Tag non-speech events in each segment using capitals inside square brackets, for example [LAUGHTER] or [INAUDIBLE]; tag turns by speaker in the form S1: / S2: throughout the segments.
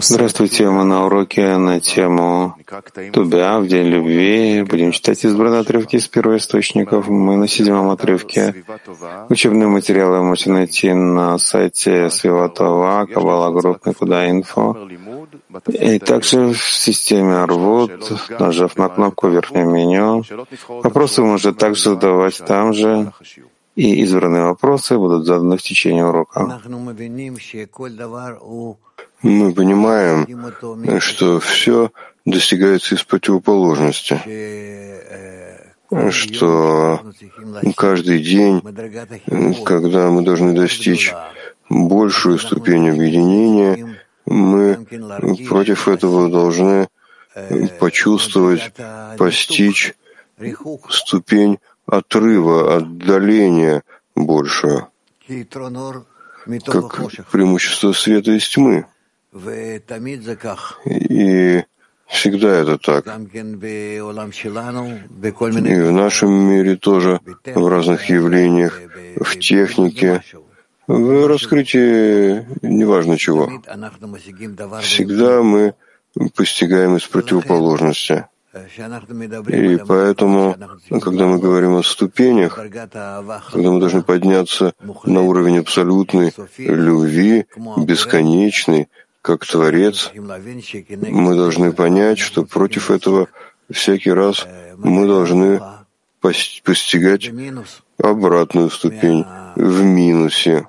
S1: Здравствуйте, мы на уроке на тему Ту бе-ав, День любви. Будем читать избранные отрывки из первоисточников. Мы на седьмом отрывке. Учебные материалы вы можете найти на сайте Свива Това, kabbalahgroup точка инфо. И также в системе Арвут, нажав на кнопку в верхнем меню. Вопросы вы можете также задавать там же и избранные вопросы будут заданы в течение урока.
S2: Мы понимаем, что все достигается из противоположности, что каждый день, когда мы должны достичь большую ступень объединения, мы против этого должны почувствовать, постичь ступень отрыва, отдаления больше, как преимущество света из тьмы. И всегда это так. И в нашем мире тоже, в разных явлениях, в технике, в раскрытии неважно чего. Всегда мы постигаем из противоположности. И поэтому, когда мы говорим о ступенях, когда мы должны подняться на уровень абсолютной любви, бесконечной, как Творец, мы должны понять, что против этого всякий раз мы должны постигать обратную ступень в минусе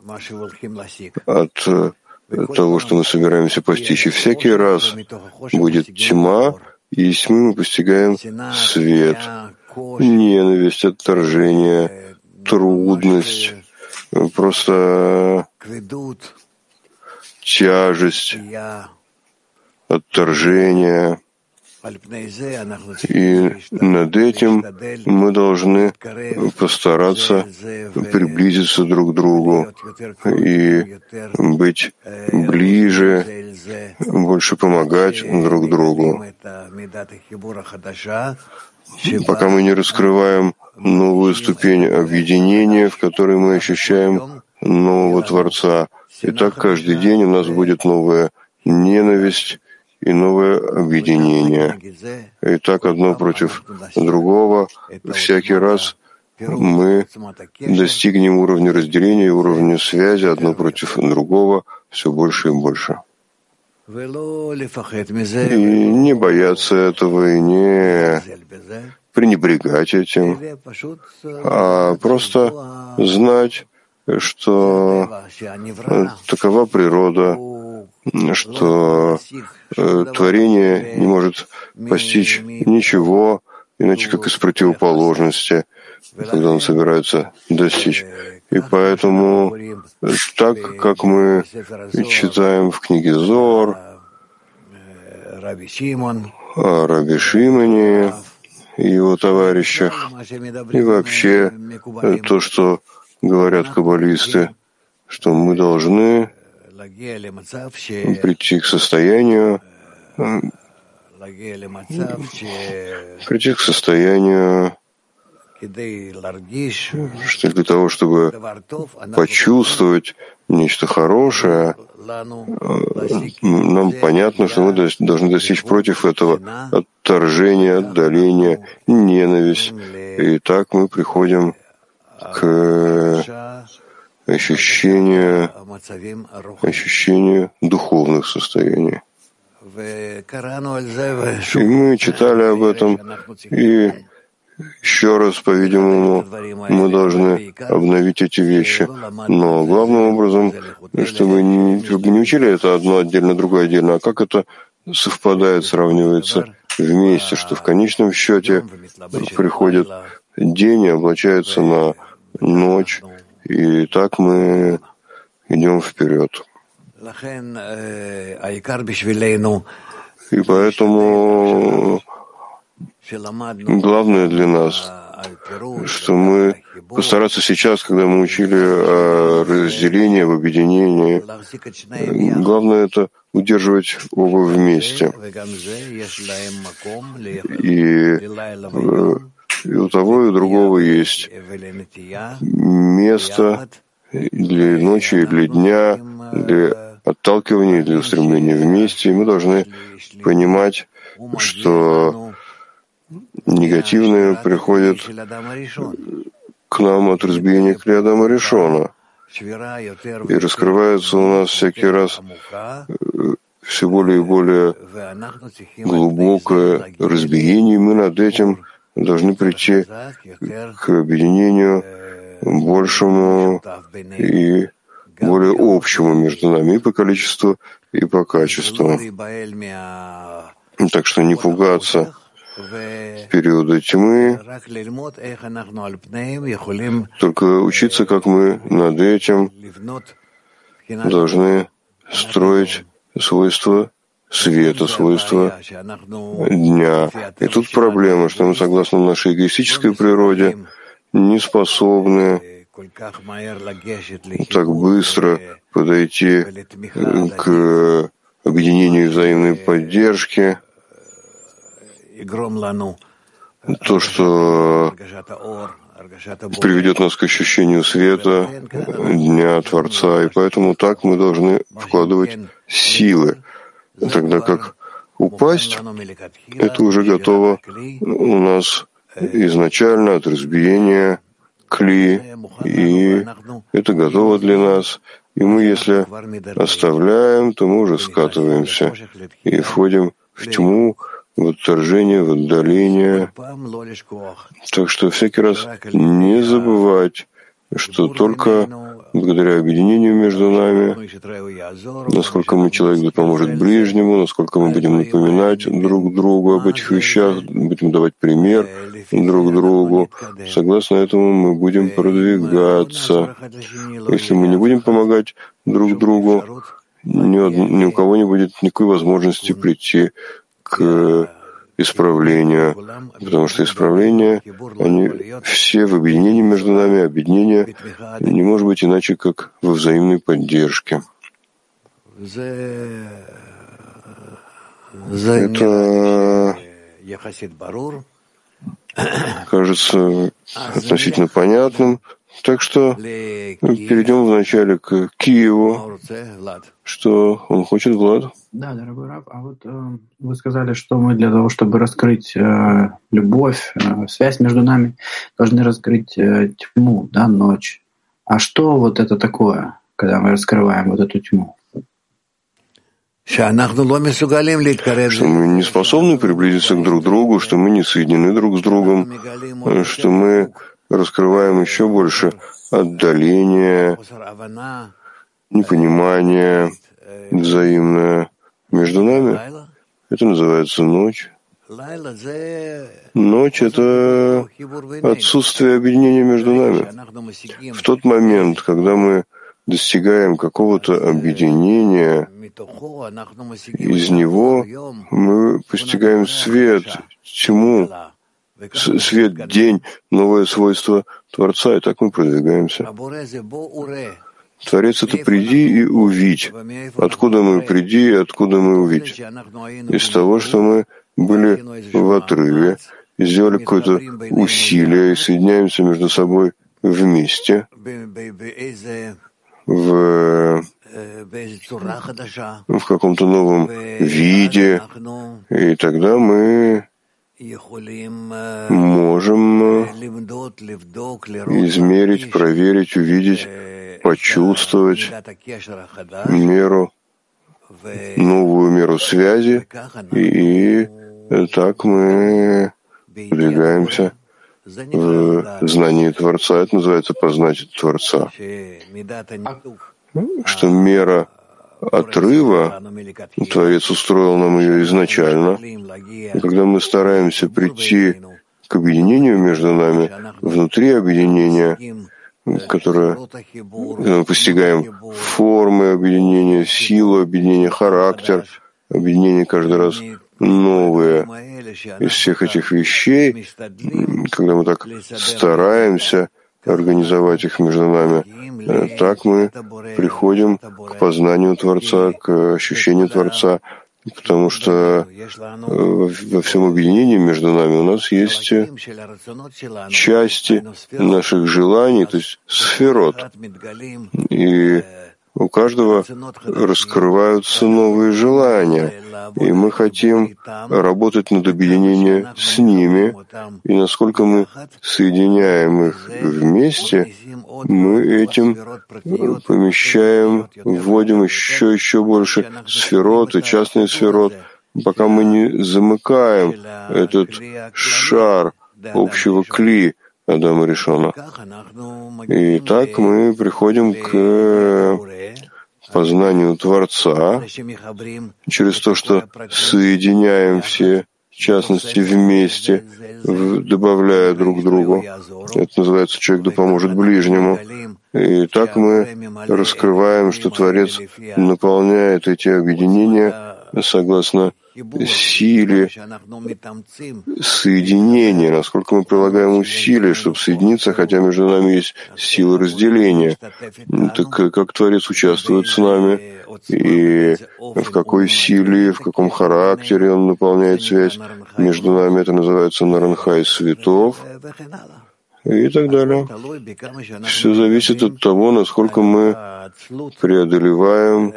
S2: от того, что мы собираемся постичь. И всякий раз будет тьма, из тьмы мы постигаем свет, ненависть, отторжение, трудность, просто тяжесть, отторжение. И над этим мы должны постараться приблизиться друг к другу и быть ближе, больше помогать друг другу. Пока мы не раскрываем новую ступень объединения, в которой мы ощущаем нового Творца. И так каждый день у нас будет новая ненависть, и новое объединение. И так одно против другого. Всякий раз мы достигнем уровня разделения, уровня связи одно против другого все больше и больше. И не бояться этого, и не пренебрегать этим, а просто знать, что такова природа, что э, творение не может постичь ничего, иначе как из противоположности, когда он собирается достичь. И поэтому так, как мы читаем в книге Зор, о Раби Шимоне и его товарищах, и вообще то, что говорят каббалисты, что мы должны прийти к состоянию, прийти к состоянию, что для того, чтобы почувствовать нечто хорошее, нам понятно, что мы должны достичь против этого отторжения, отдаления, ненависть. И так мы приходим к ощущению, ощущению духовных состояний. И мы читали об этом, и еще раз, по-видимому, мы должны обновить эти вещи. Но главным образом, чтобы не, чтобы не учили это одно отдельно, другое отдельно, а как это совпадает, сравнивается вместе, что в конечном счете приходит день и облачается на ночь, и так мы идем вперед. И поэтому главное для нас, что мы постараться сейчас, когда мы учили о разделении, об объединении, главное это удерживать оба вместе. И и у того и у другого есть место для ночи и для дня, для отталкивания, для устремления вместе. И мы должны понимать, что негативное приходит к нам от разбиения Криадама Решона и раскрывается у нас всякий раз э, все более и более глубокое разбиение, и мы над этим должны прийти к объединению большему и более общему между нами и по количеству, и по качеству. Так что не пугаться периода тьмы, только учиться, как мы над этим должны строить свойства света, свойства дня. И тут проблема, что мы, согласно нашей эгоистической природе, не способны так быстро подойти к объединению взаимной поддержки, то, что приведет нас к ощущению света, Дня Творца, и поэтому так мы должны вкладывать силы, тогда как упасть — это уже готово у нас изначально от разбиения кли, и это готово для нас. И мы, если оставляем, то мы уже скатываемся и входим в тьму, в отторжение, в отдаление. Так что всякий раз не забывать, что только благодаря объединению между нами, насколько мы человек поможет ближнему, насколько мы будем напоминать друг другу об этих вещах, будем давать пример друг другу. Согласно этому мы будем продвигаться. Если мы не будем помогать друг другу, ни, ни у кого не будет никакой возможности прийти к исправлению, потому что исправления, они все в объединении между нами, объединение не может быть иначе, как во взаимной поддержке. Это кажется относительно понятным, так что перейдем вначале к Киеву. Что он хочет, Влад?
S3: Да, дорогой Раб, а вот э, вы сказали, что мы для того, чтобы раскрыть э, любовь, э, связь между нами, должны раскрыть э, тьму, да, ночь. А что вот это такое, когда мы раскрываем вот эту тьму?
S2: Что мы не способны приблизиться к друг другу, что мы не соединены друг с другом, что мы раскрываем еще больше отдаления, непонимание взаимное между нами. Это называется ночь. Ночь — это отсутствие объединения между нами. В тот момент, когда мы достигаем какого-то объединения, из него мы постигаем свет, тьму, свет, день, новое свойство Творца, и так мы продвигаемся. Творец — это приди и увидь. Откуда мы приди и откуда мы увидь? Из того, что мы были в отрыве, сделали какое-то усилие и соединяемся между собой вместе в, в каком-то новом виде, и тогда мы можем измерить, проверить, увидеть, почувствовать меру, новую меру связи, и так мы двигаемся в знании Творца. Это называется познать Творца. Что мера отрыва, Творец устроил нам ее изначально. И когда мы стараемся прийти к объединению между нами, внутри объединения, которое мы постигаем формы объединения, силу объединения, характер объединения каждый раз новые из всех этих вещей, когда мы так стараемся организовать их между нами, э, так мы приходим к познанию Творца, к ощущению Творца, потому что э, во всем объединении между нами у нас есть э, части наших желаний, то есть сферот. И у каждого раскрываются новые желания, и мы хотим работать над объединением с ними, и насколько мы соединяем их вместе, мы этим помещаем, вводим еще еще больше сферот и частный сферот, пока мы не замыкаем этот шар общего кли Адама Решона. И так мы приходим к познанию Творца через то, что соединяем все частности вместе, добавляя друг другу. Это называется «человек да поможет ближнему». И так мы раскрываем, что Творец наполняет эти объединения согласно силе соединения, насколько мы прилагаем усилия, чтобы соединиться, хотя между нами есть сила разделения. Так как Творец участвует с нами, и в какой силе, в каком характере он наполняет связь между нами, это называется Наранхай светов и так далее. Все зависит от того, насколько мы преодолеваем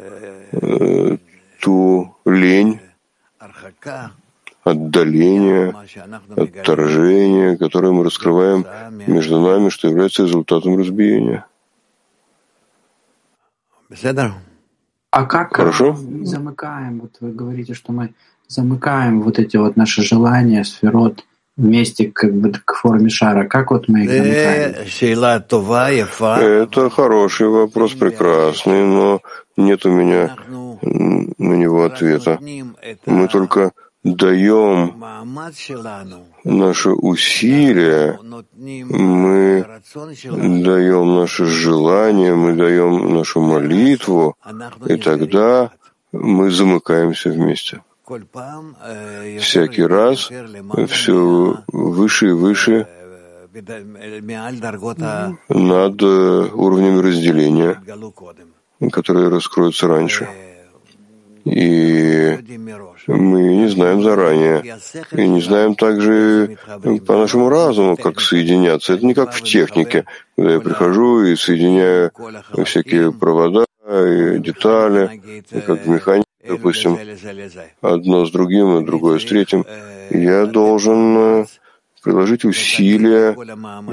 S2: э, ту лень, отдаление, отторжение, которое мы раскрываем между нами, что является результатом разбиения.
S3: А как
S2: Хорошо?
S3: замыкаем? Вот вы говорите, что мы замыкаем вот эти вот наши желания, сферот вместе как бы к форме шара. Как вот мы их замыкаем?
S2: Это хороший вопрос, прекрасный, но нет у меня на него ответа. Мы только даем наши усилия, мы даем наше желание, мы даем нашу молитву, и тогда мы замыкаемся вместе. Всякий раз все выше и выше. над уровнем разделения, которые раскроются раньше. И мы не знаем заранее. И не знаем также по нашему разуму, как соединяться. Это не как в технике, когда я прихожу и соединяю всякие провода и детали, как в механике, допустим, одно с другим и другое с третьим. Я должен приложить усилия,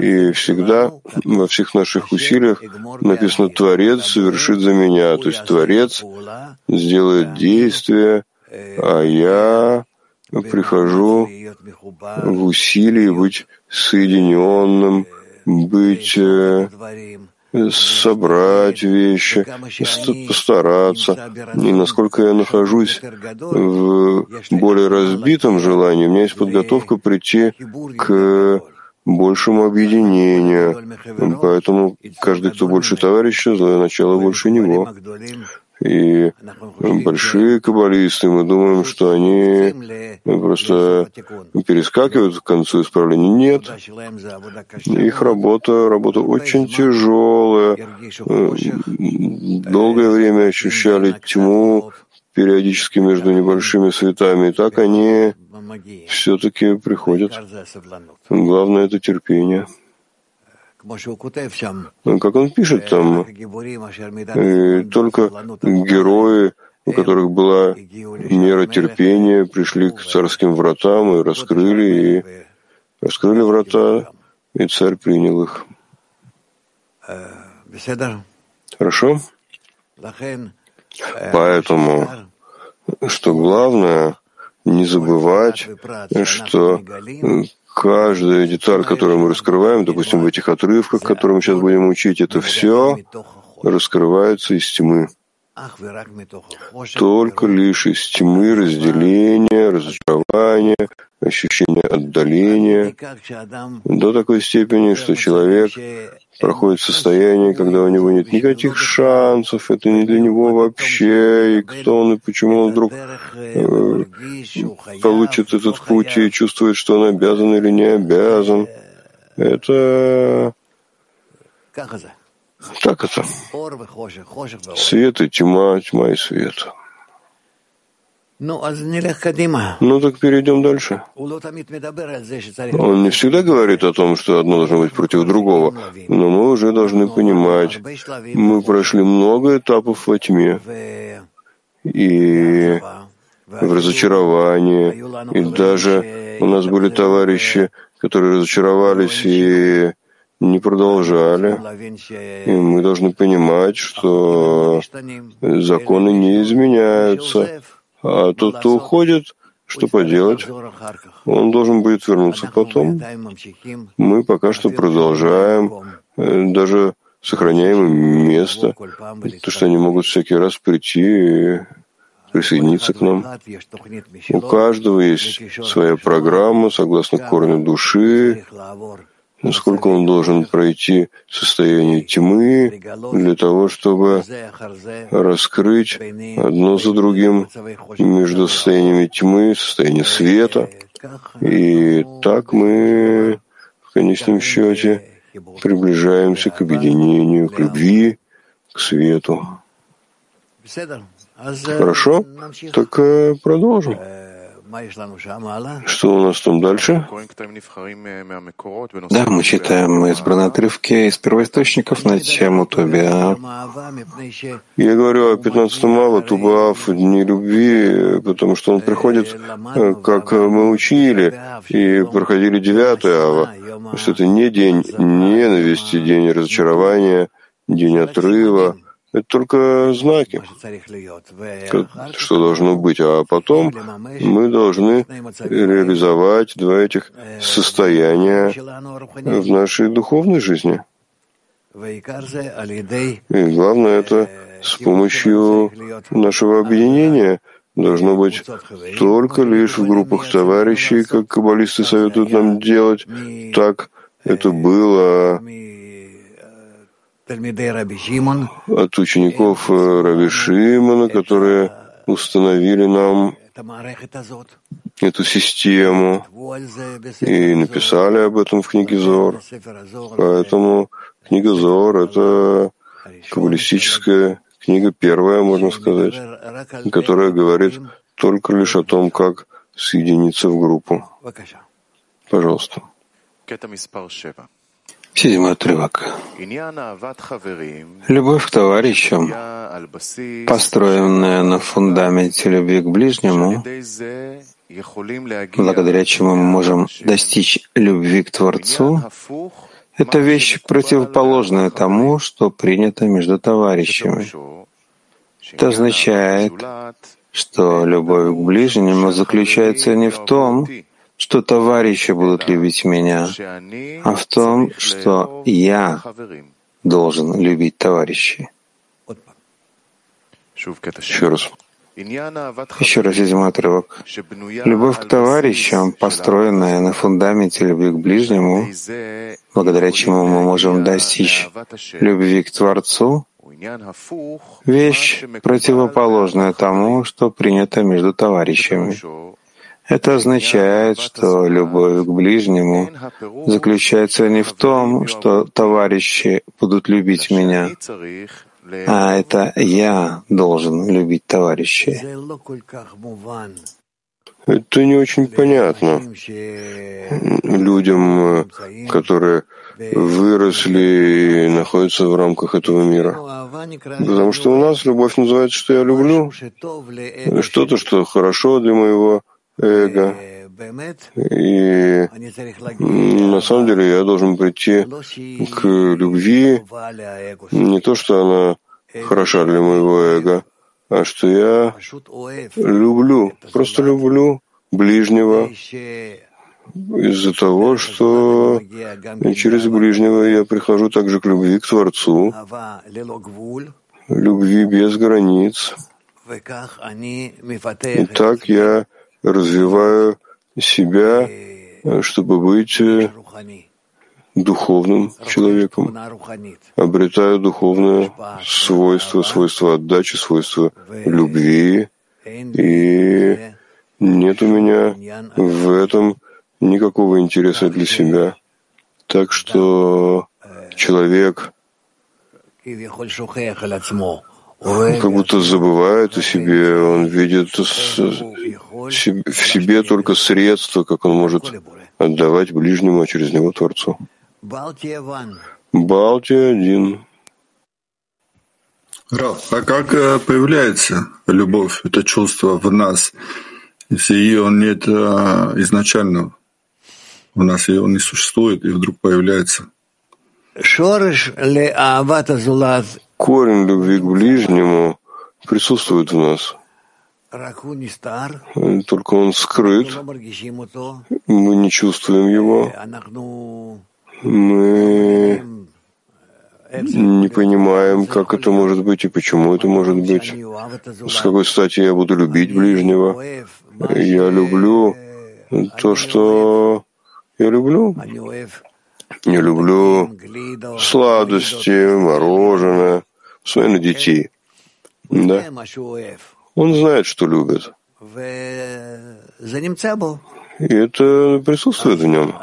S2: и всегда во всех наших усилиях написано «Творец совершит за меня», то есть Творец сделает действие, а я прихожу в усилии быть соединенным, быть э, собрать вещи, постараться. И насколько я нахожусь в более разбитом желании, у меня есть подготовка прийти к большему объединению. Поэтому каждый, кто больше товарища, злое начало больше него. И большие каббалисты, мы думаем, что они просто перескакивают к концу исправления. Нет. Их работа, работа очень тяжелая. Долгое время ощущали тьму периодически между небольшими светами. И так они все-таки приходят. Главное — это терпение. Ну, как он пишет там, э, только герои, у которых была мера терпения, пришли к царским вратам и раскрыли, и раскрыли врата, и царь принял их. Хорошо? Поэтому, что главное, не забывать, что каждая деталь, которую мы раскрываем, допустим, в этих отрывках, которые мы сейчас будем учить, это все раскрывается из тьмы. Только лишь из тьмы разделения, разочарования, ощущения отдаления. до такой степени, что человек проходит состояние, когда у него нет никаких шансов, это не для него вообще, и кто он, и почему он вдруг э, получит этот путь и чувствует, что он обязан или не обязан. Это так это. Свет и тьма, тьма и свет. Ну так перейдем дальше. Он не всегда говорит о том, что одно должно быть против другого, но мы уже должны понимать, мы прошли много этапов во тьме. И в разочаровании, и даже у нас были товарищи, которые разочаровались и не продолжали. И мы должны понимать, что законы не изменяются, а тот, кто уходит, что поделать? Он должен будет вернуться потом. Мы пока что продолжаем, э, даже сохраняем им место, то, что они могут всякий раз прийти и присоединиться к нам. У каждого есть своя программа, согласно корню души, насколько он должен пройти состояние тьмы для того, чтобы раскрыть одно за другим между состояниями тьмы, состояние света. И так мы в конечном счете приближаемся к объединению, к любви, к свету. Хорошо? Так э, продолжим. Что у нас там дальше?
S1: Да, мы читаем избранные отрывки из первоисточников на тему Тобиа.
S2: Я говорю о 15 ава, Тубаав, Дни любви, потому что он приходит, э, как мы учили, и проходили 9 ава, что это не день ненависти, день разочарования, день отрыва, это только знаки, что должно быть. А потом мы должны реализовать два этих состояния в нашей духовной жизни. И главное это с помощью нашего объединения должно быть только лишь в группах товарищей, как каббалисты советуют нам делать. Так это было от учеников э, Раби Шимона, которые установили нам эту систему и написали об этом в книге Зор. Поэтому книга Зор — это каббалистическая книга первая, можно сказать, которая говорит только лишь о том, как соединиться в группу. Пожалуйста.
S1: Седьмой отрывок. Любовь к товарищам, построенная на фундаменте любви к ближнему, благодаря чему мы можем достичь любви к Творцу, это вещь противоположная тому, что принято между товарищами. Это означает, что любовь к ближнему заключается не в том, что товарищи будут любить меня, а в том, что я должен любить товарищей.
S2: Еще раз.
S1: Еще раз седьмой отрывок. Любовь к товарищам, построенная на фундаменте любви к ближнему, благодаря чему мы можем достичь любви к Творцу, вещь противоположная тому, что принято между товарищами. Это означает, что любовь к ближнему заключается не в том, что товарищи будут любить меня, а это я должен любить товарищей.
S2: Это не очень понятно людям, которые выросли и находятся в рамках этого мира. Потому что у нас любовь называется, что я люблю, что-то, что хорошо для моего эго. И на самом деле я должен прийти к любви, не то, что она хороша для моего эго, а что я люблю, просто люблю ближнего из-за того, что через ближнего я прихожу также к любви к Творцу, любви без границ. И так я развиваю себя, чтобы быть э, духовным человеком, обретаю духовное свойство, свойство отдачи, свойство любви, и нет у меня в этом никакого интереса для себя. Так что человек, как будто забывает о себе, он видит в себе только средства, как он может отдавать ближнему, а через него Творцу. Балтия один.
S4: Раф, а как э, появляется любовь, это чувство в нас, если ее нет изначально? У нас ее не существует, и вдруг появляется.
S2: Корень любви к ближнему присутствует в нас. Только он скрыт. Мы не чувствуем его. Мы не понимаем, как это может быть и почему это может быть. С какой стати я буду любить ближнего? Я люблю то, что я люблю. Я люблю сладости, мороженое, своих детей. Да? Он знает, что любит. И это присутствует в нем.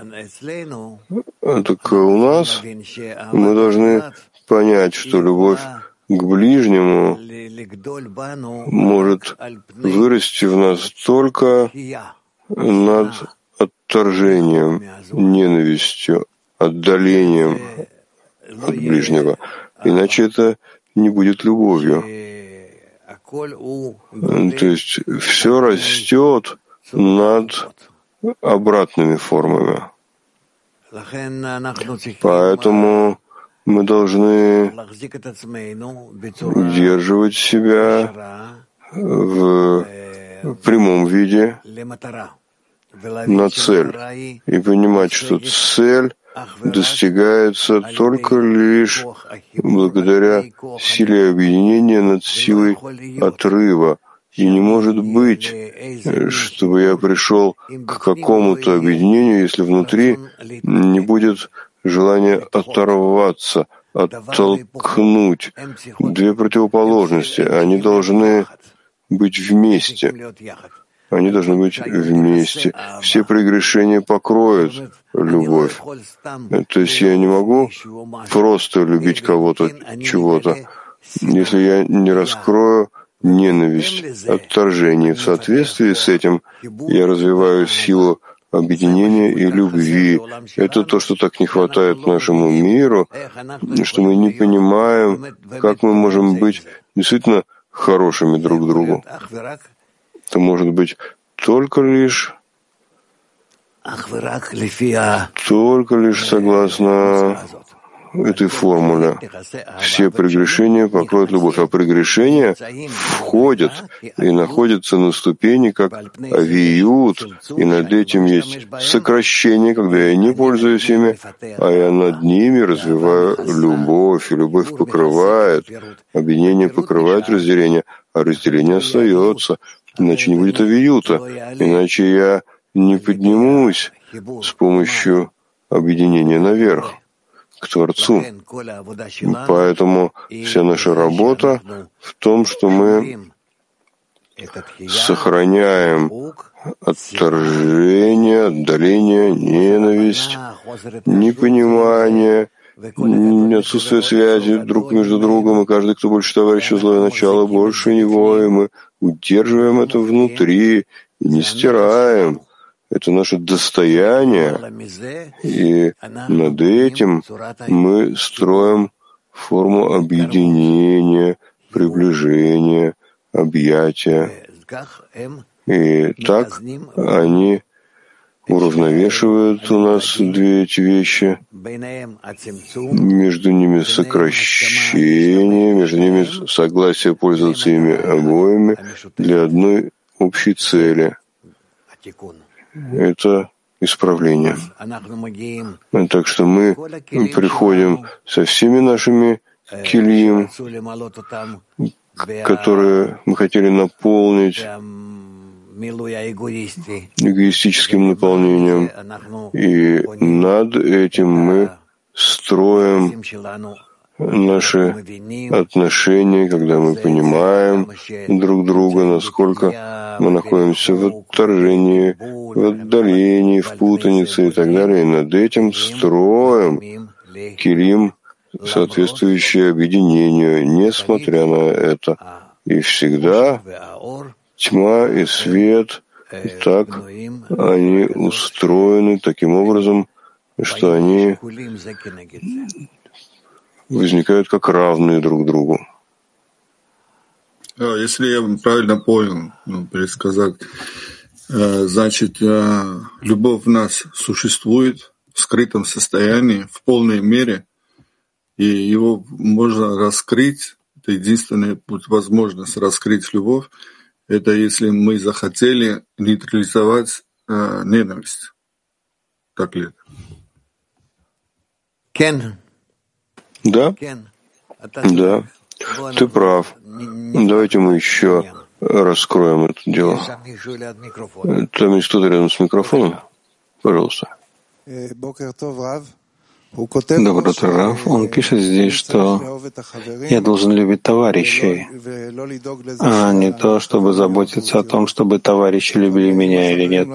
S2: Так у нас мы должны понять, что любовь к ближнему может вырасти в нас только над отторжением, ненавистью, отдалением от ближнего. Иначе это не будет любовью. То есть все растет над обратными формами. Поэтому мы должны удерживать себя в прямом виде на цель и понимать, что цель достигается только лишь благодаря силе объединения над силой отрыва. И не может быть, чтобы я пришел к какому-то объединению, если внутри не будет желания оторваться, оттолкнуть. Две противоположности. Они должны быть вместе. Они должны быть вместе. Все прегрешения покроют любовь. То есть я не могу просто любить кого-то, чего-то, если я не раскрою ненависть, отторжение. В соответствии с этим я развиваю силу объединения и любви. Это то, что так не хватает нашему миру, что мы не понимаем, как мы можем быть действительно хорошими друг другу. Это может быть только лишь только лишь согласно этой формуле. Все прегрешения покроют любовь, а прегрешения входят и находятся на ступени, как авиют, и над этим есть сокращение, когда я не пользуюсь ими, а я над ними развиваю любовь, и любовь покрывает, объединение покрывает разделение, а разделение остается, иначе не будет авиюта, иначе я не поднимусь с помощью объединения наверх к Творцу. Поэтому вся наша работа в том, что мы сохраняем отторжение, отдаление, ненависть, непонимание, отсутствие связи друг между другом, и каждый, кто больше товарища злое начало, больше него, и мы удерживаем это внутри, не стираем, это наше достояние, и над этим мы строим форму объединения, приближения, объятия. И так они уравновешивают у нас две эти вещи. Между ними сокращение, между ними согласие пользоваться ими обоими для одной общей цели это исправление. Так что мы приходим со всеми нашими кильим, которые мы хотели наполнить эгоистическим наполнением. И над этим мы строим наши отношения, когда мы понимаем друг друга, насколько мы находимся в отторжении, в отдалении, в путанице и так далее. И над этим строим килим соответствующее объединению, несмотря на это. И всегда тьма и свет, так они устроены таким образом, что они возникают как равные друг другу.
S4: Если я правильно понял, ну, пересказать, э, значит, э, любовь в нас существует в скрытом состоянии, в полной мере, и его можно раскрыть. Это единственная возможность раскрыть любовь, это если мы захотели нейтрализовать э, ненависть. Так ли это?
S2: Кен. Да? Да. Ты прав. Давайте мы еще раскроем это дело. Там есть кто-то рядом с микрофоном? Пожалуйста.
S1: Доброе утро, Раф. Он пишет здесь, что я должен любить товарищей, а не то, чтобы заботиться о том, чтобы товарищи любили меня или нет.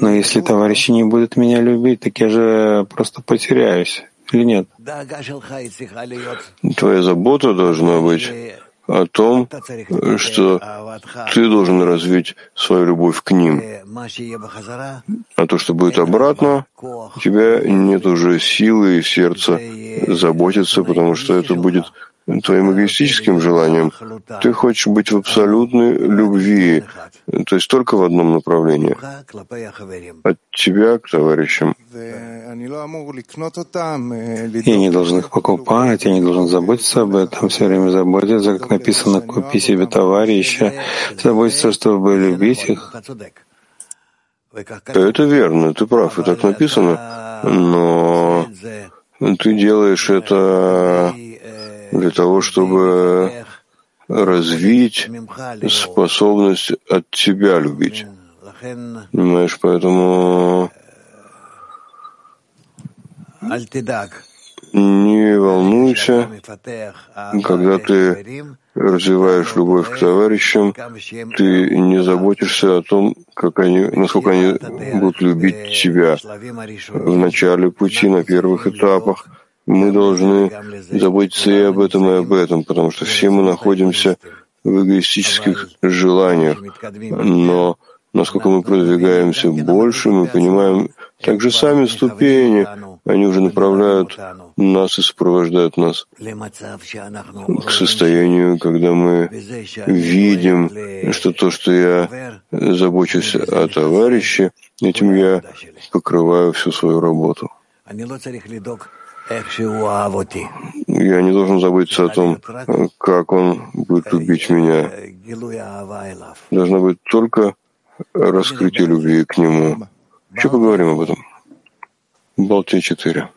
S1: Но если товарищи не будут меня любить, так я же просто потеряюсь или нет?
S2: Твоя забота должна быть о том, что ты должен развить свою любовь к ним. А то, что будет обратно, у тебя нет уже силы и сердца заботиться, потому что это будет твоим эгоистическим желанием. Ты хочешь быть в абсолютной любви, то есть только в одном направлении. От тебя к товарищам. Я
S1: не должен их покупать, я не должен заботиться об этом, все время заботиться, как написано, купи себе товарища, заботиться, чтобы любить их.
S2: Это верно, ты прав, и так написано, но ты делаешь это для того, чтобы развить способность от тебя любить. Понимаешь, поэтому не волнуйся, когда ты развиваешь любовь к товарищам, ты не заботишься о том, как они, насколько они будут любить тебя в начале пути, на первых этапах. Мы должны заботиться и об этом, и об этом, потому что все мы находимся в эгоистических желаниях. Но насколько мы продвигаемся больше, мы понимаем также сами ступени, они уже направляют нас и сопровождают нас к состоянию, когда мы видим, что то, что я забочусь о товарище, этим я покрываю всю свою работу. Я не должен заботиться о том, как он будет любить меня. Должно быть только раскрытие любви к нему. Еще поговорим об этом. Балтия 4.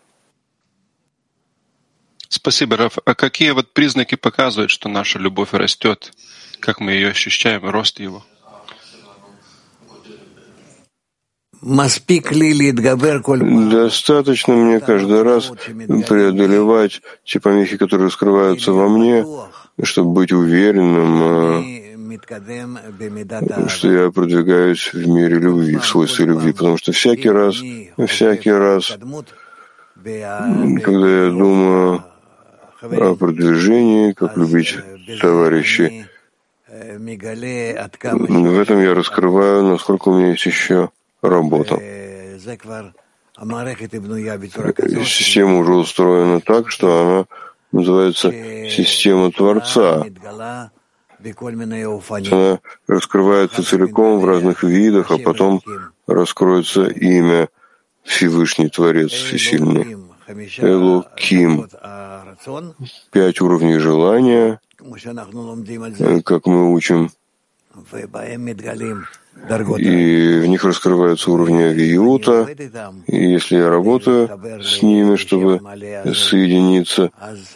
S5: Спасибо, Раф. А какие вот признаки показывают, что наша любовь растет? Как мы ее ощущаем, рост его?
S2: Достаточно мне каждый раз преодолевать те помехи, которые скрываются во мне, чтобы быть уверенным, а, что я продвигаюсь в мире любви, в свойстве любви, потому что всякий раз, всякий раз, когда я думаю о продвижении, как любить товарищей, в этом я раскрываю, насколько у меня есть еще работа. Система уже устроена так, что она называется система Творца. Она раскрывается целиком в разных видах, а потом раскроется имя Всевышний Творец Всесильный. Элоким. Пять уровней желания, как мы учим и в них раскрываются уровни авиюта, и если я работаю с ними, чтобы соединиться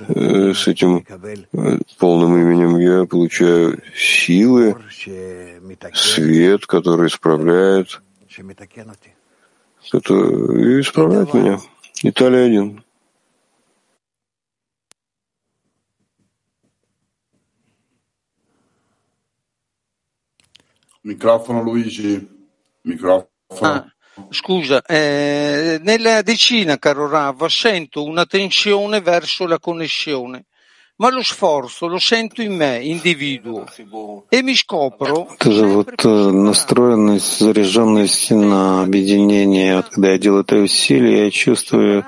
S2: э, с этим э, полным именем, я получаю силы, свет, который исправляет, который исправляет меня. Италия один.
S6: Microfono Luigi, microfono. Ah, Scusa, eh, nella decina, caro Rav, sento una tensione verso la connessione, ma lo sforzo lo sento in me, individuo, e mi scopro...
S1: Это вот настроенность, заряженность на объединение. Вот когда я делаю это усилие, я чувствую,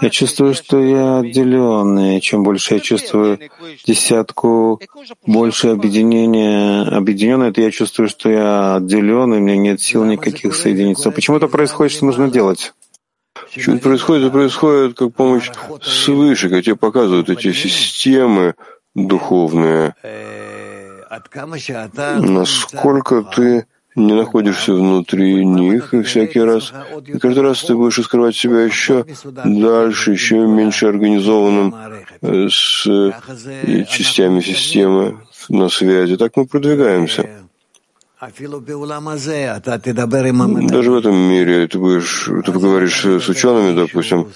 S1: я чувствую, что я отделен, и чем больше я чувствую десятку, больше объединения, объединенное, это я чувствую, что я отделен, и у меня нет сил никаких соединиться. Почему это происходит, что нужно делать?
S2: Что это происходит? Это происходит как помощь свыше, когда тебе показывают эти системы духовные. Насколько ты не находишься внутри них, и всякий раз, и каждый раз ты будешь раскрывать себя еще дальше, еще меньше организованным э, с э, частями системы на связи. Так мы продвигаемся. Даже в этом мире ты будешь, ты поговоришь с учеными, допустим,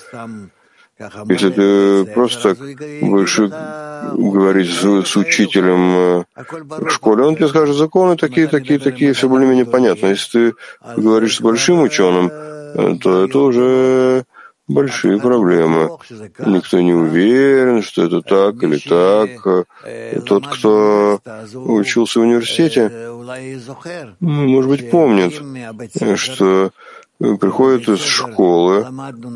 S2: если ты просто будешь говорить с, с учителем э, в школе, он тебе скажет, законы такие, такие, такие, все более-менее понятно. Если ты говоришь с большим ученым, э, то это уже большие проблемы. Никто не уверен, что это так или так. Тот, кто учился в университете, может быть, помнит, что приходит из школы,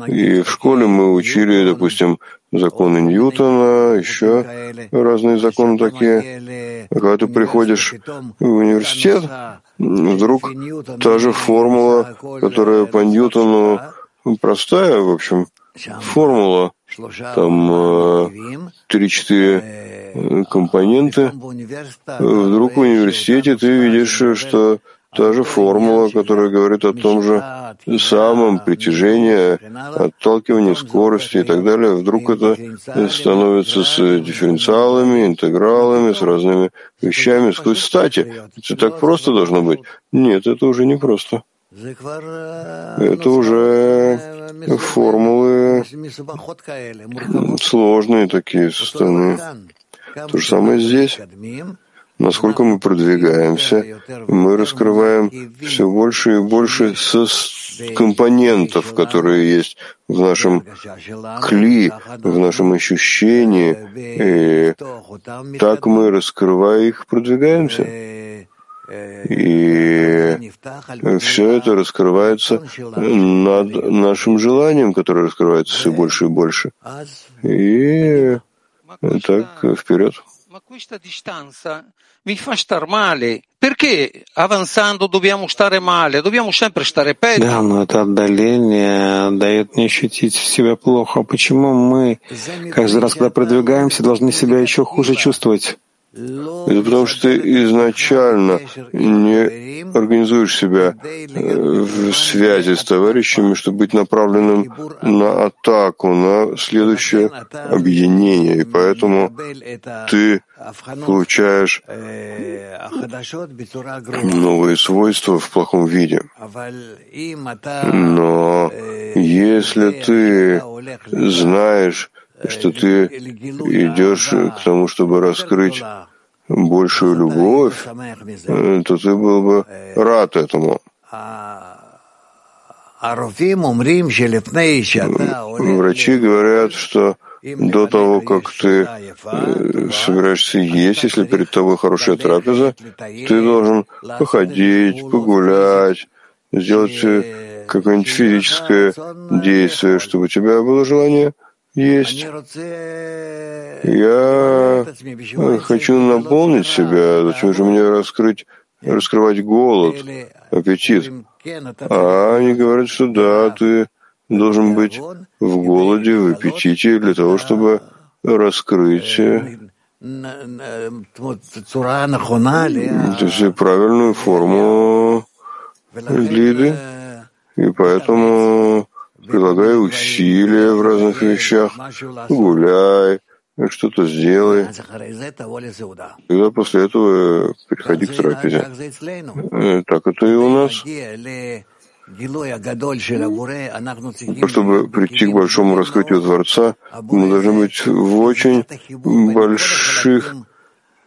S2: и в школе мы учили, допустим, законы Ньютона, еще разные законы такие. А когда ты приходишь в университет, вдруг та же формула, которая по Ньютону простая, в общем, формула, там э, три-четыре э, компоненты. Вдруг в университете ты видишь, что та же формула, которая говорит о том же самом притяжении, отталкивании, скорости и так далее, вдруг это становится с дифференциалами, интегралами, с разными вещами. Кстати, это так просто должно быть? Нет, это уже не просто. Это уже формулы сложные такие, составные. То же самое здесь. Насколько мы продвигаемся, мы раскрываем все больше и больше компонентов, которые есть в нашем кли, в нашем ощущении. И так мы, раскрывая их, продвигаемся. И все это раскрывается над нашим желанием, которое раскрывается все больше и больше. И так вперед.
S6: Mi fa star male. Perché avanzando dobbiamo stare male? Dobbiamo sempre stare peggio.
S1: Да, отдаление дает мне ощутить себя плохо. Почему мы каждый раз, когда продвигаемся, должны себя еще хуже чувствовать?
S2: Это потому что ты изначально не организуешь себя э, в связи с товарищами, чтобы быть направленным на атаку, на следующее объединение. И поэтому ты получаешь новые свойства в плохом виде. Но если ты знаешь, что ты идешь к тому, чтобы раскрыть большую любовь, э, то ты был бы рад этому. Врачи говорят, что до того, как ты э, собираешься есть, если перед тобой хорошая трапеза, ты должен походить, погулять, сделать э, какое-нибудь физическое действие, чтобы у тебя было желание есть. Я хочу наполнить себя. Зачем же мне раскрыть, раскрывать голод, аппетит? А они говорят, что да, ты должен быть в голоде, в аппетите для того, чтобы раскрыть то есть правильную форму для еды. И поэтому прилагай усилия в разных вещах, гуляй, что-то сделай. Тогда после этого переходи к трапезе. Э, так это и у нас. Чтобы прийти к большому раскрытию Творца, мы должны быть в очень больших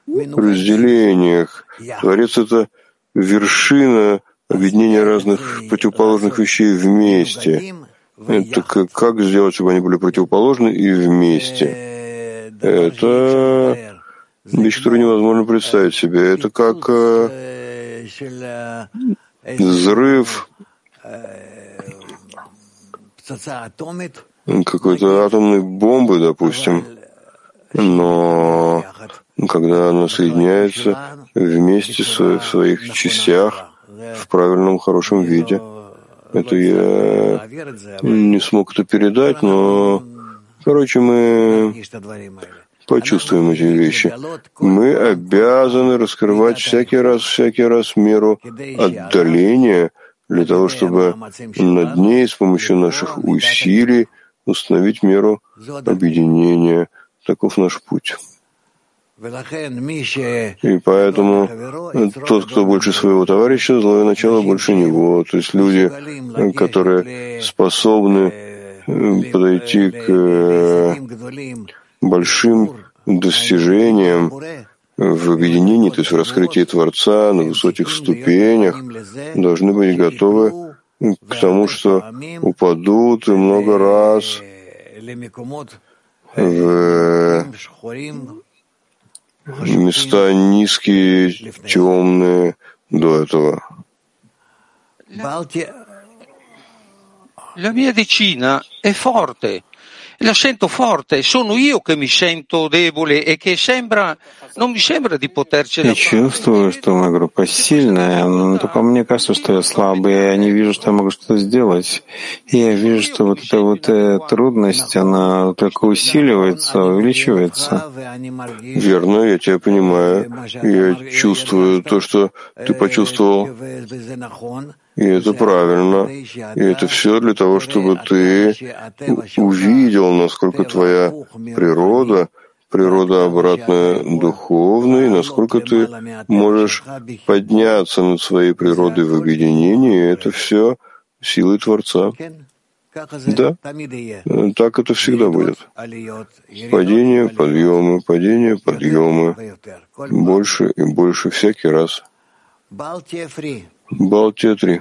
S2: разделениях. Творец — это вершина объединение разных противоположных вещей вместе. Это как, как сделать, чтобы они были противоположны и вместе? Это вещь, которую невозможно представить себе. Это как э, взрыв какой-то атомной бомбы, допустим. Но когда она соединяется вместе в своих частях в правильном, хорошем виде, это я не смог это передать, но, короче, мы почувствуем эти вещи. Мы обязаны раскрывать всякий раз, всякий раз меру отдаления для того, чтобы над ней с помощью наших усилий установить меру объединения. Таков наш путь. И поэтому тот, кто больше своего товарища, злое начало больше него. То есть люди, которые способны э, подойти к э, большим достижениям в объединении, то есть в раскрытии Творца на высоких ступенях, должны быть готовы к тому, что упадут много раз в места низкие, темные до этого.
S6: La mia decina è forte, la sento forte, sono io che mi sento debole e che sembra, non mi sembra di potercela
S1: Я чувствую, что моя группа сильная, но только мне кажется, что я слабый, я не вижу, что я могу что-то сделать. И я вижу, что вот эта вот э, трудность, она только усиливается, увеличивается.
S2: Верно, я тебя понимаю. Я чувствую то, что ты почувствовал. И это правильно. И это все для того, чтобы ты увидел, насколько твоя природа, природа обратная духовная, насколько ты можешь подняться над своей природой в объединении. И это все силой Творца. Да, так это всегда будет. Падение, подъемы, падение, подъемы. Больше и больше всякий раз. Балтия 3.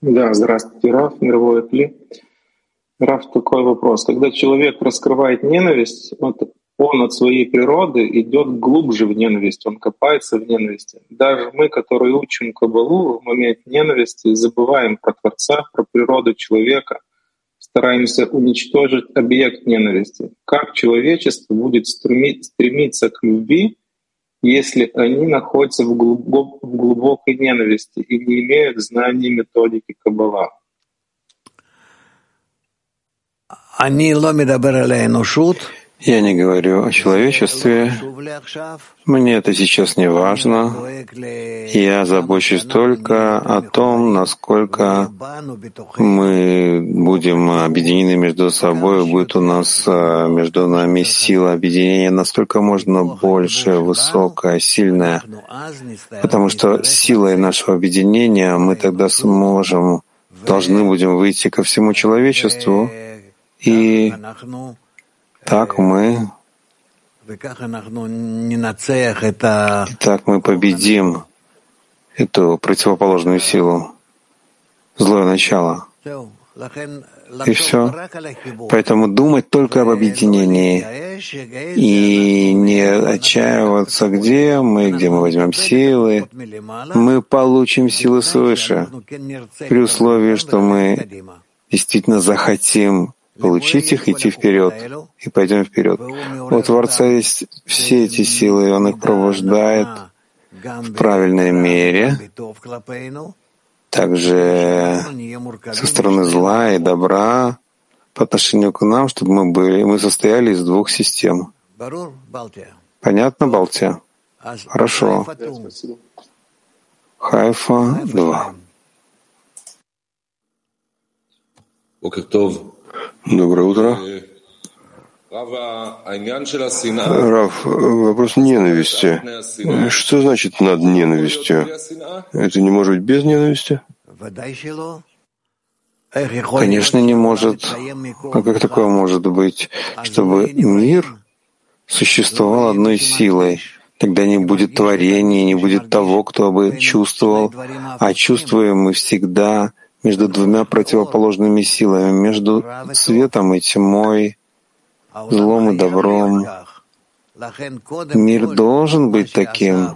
S7: Да, здравствуйте, Раф, мировой Пли. Раф, такой вопрос. Когда человек раскрывает ненависть, вот он от своей природы идет глубже в ненависть, он копается в ненависти. Даже мы, которые учим Кабалу, в момент ненависти забываем про Творца, про природу человека, стараемся уничтожить объект ненависти. Как человечество будет стремиться к любви, если они находятся в, глубок, в глубокой ненависти и не имеют знаний методики Каббала.
S1: Я не говорю о человечестве. Мне это сейчас не важно. Я забочусь только о том, насколько мы будем объединены между собой, будет у нас а, между нами сила объединения настолько можно больше, высокая, сильная. Потому что силой нашего объединения мы тогда сможем, должны будем выйти ко всему человечеству и так мы и так мы победим эту противоположную силу, злое начало. И все. Поэтому думать только об объединении и не отчаиваться, где мы, где мы возьмем силы. Мы получим силы свыше, при условии, что мы действительно захотим получить их, идти вперед, и пойдем вперед. У Творца есть все эти силы, и Он их пробуждает в правильной мере, также со стороны зла и добра по отношению к нам, чтобы мы были, мы состояли из двух систем. Понятно, Балтия? Хорошо. Хайфа 2.
S2: Доброе утро. Раф, вопрос ненависти. Что значит над ненавистью? Это не может быть без ненависти?
S1: Конечно, не может. А как такое может быть, чтобы мир существовал одной силой? Тогда не будет творения, не будет того, кто бы чувствовал, а чувствуем мы всегда между двумя противоположными силами, между светом и тьмой, злом и добром. Мир должен быть таким.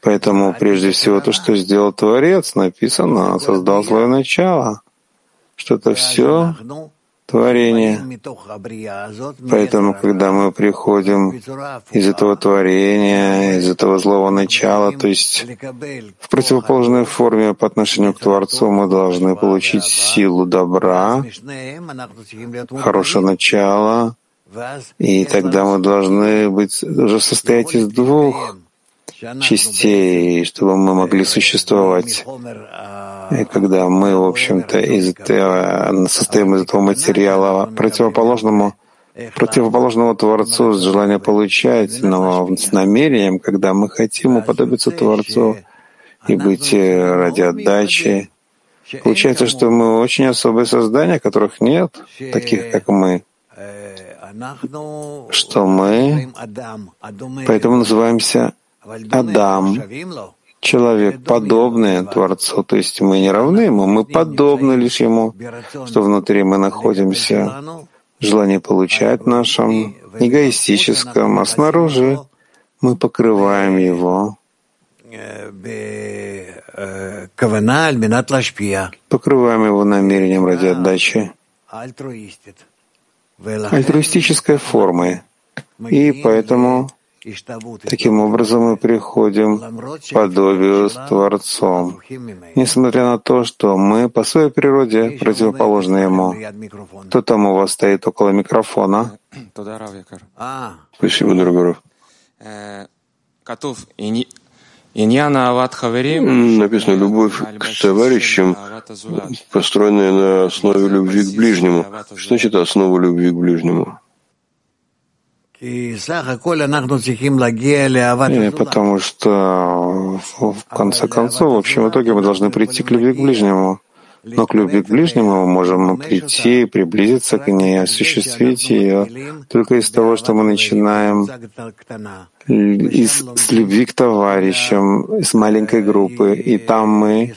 S1: Поэтому прежде всего то, что сделал Творец, написано, создал свое начало, что это все творение. Поэтому, когда мы приходим из этого творения, из этого злого начала, то есть в противоположной форме по отношению к Творцу, мы должны получить силу добра, хорошее начало, и тогда мы должны быть уже состоять из двух частей, чтобы мы могли существовать. И когда мы, в общем-то, из этого, состоим из этого материала противоположному, противоположного Творцу с желанием получать, но с намерением, когда мы хотим уподобиться Творцу и быть ради отдачи, получается, что мы очень особые создания, которых нет, таких как мы что мы поэтому называемся Адам, человек, подобный Творцу. То есть мы не равны ему, мы подобны лишь ему, что внутри мы находимся желание получать нашем эгоистическом, а снаружи мы покрываем его. Покрываем его намерением ради отдачи альтруистической формы. И поэтому таким образом мы приходим к подобию с Творцом, несмотря на то, что мы по своей природе противоположны Ему. Кто там у вас стоит около микрофона?
S2: Спасибо, дорогой Написано «любовь к товарищам, построенная на основе любви к ближнему». Что значит основа любви к ближнему?
S1: И потому что в конце концов, в общем итоге, мы должны прийти к любви к ближнему. Но к любви к ближнему мы можем прийти, приблизиться к ней, осуществить ее только из того, что мы начинаем из, с любви к товарищам, из маленькой группы. И там мы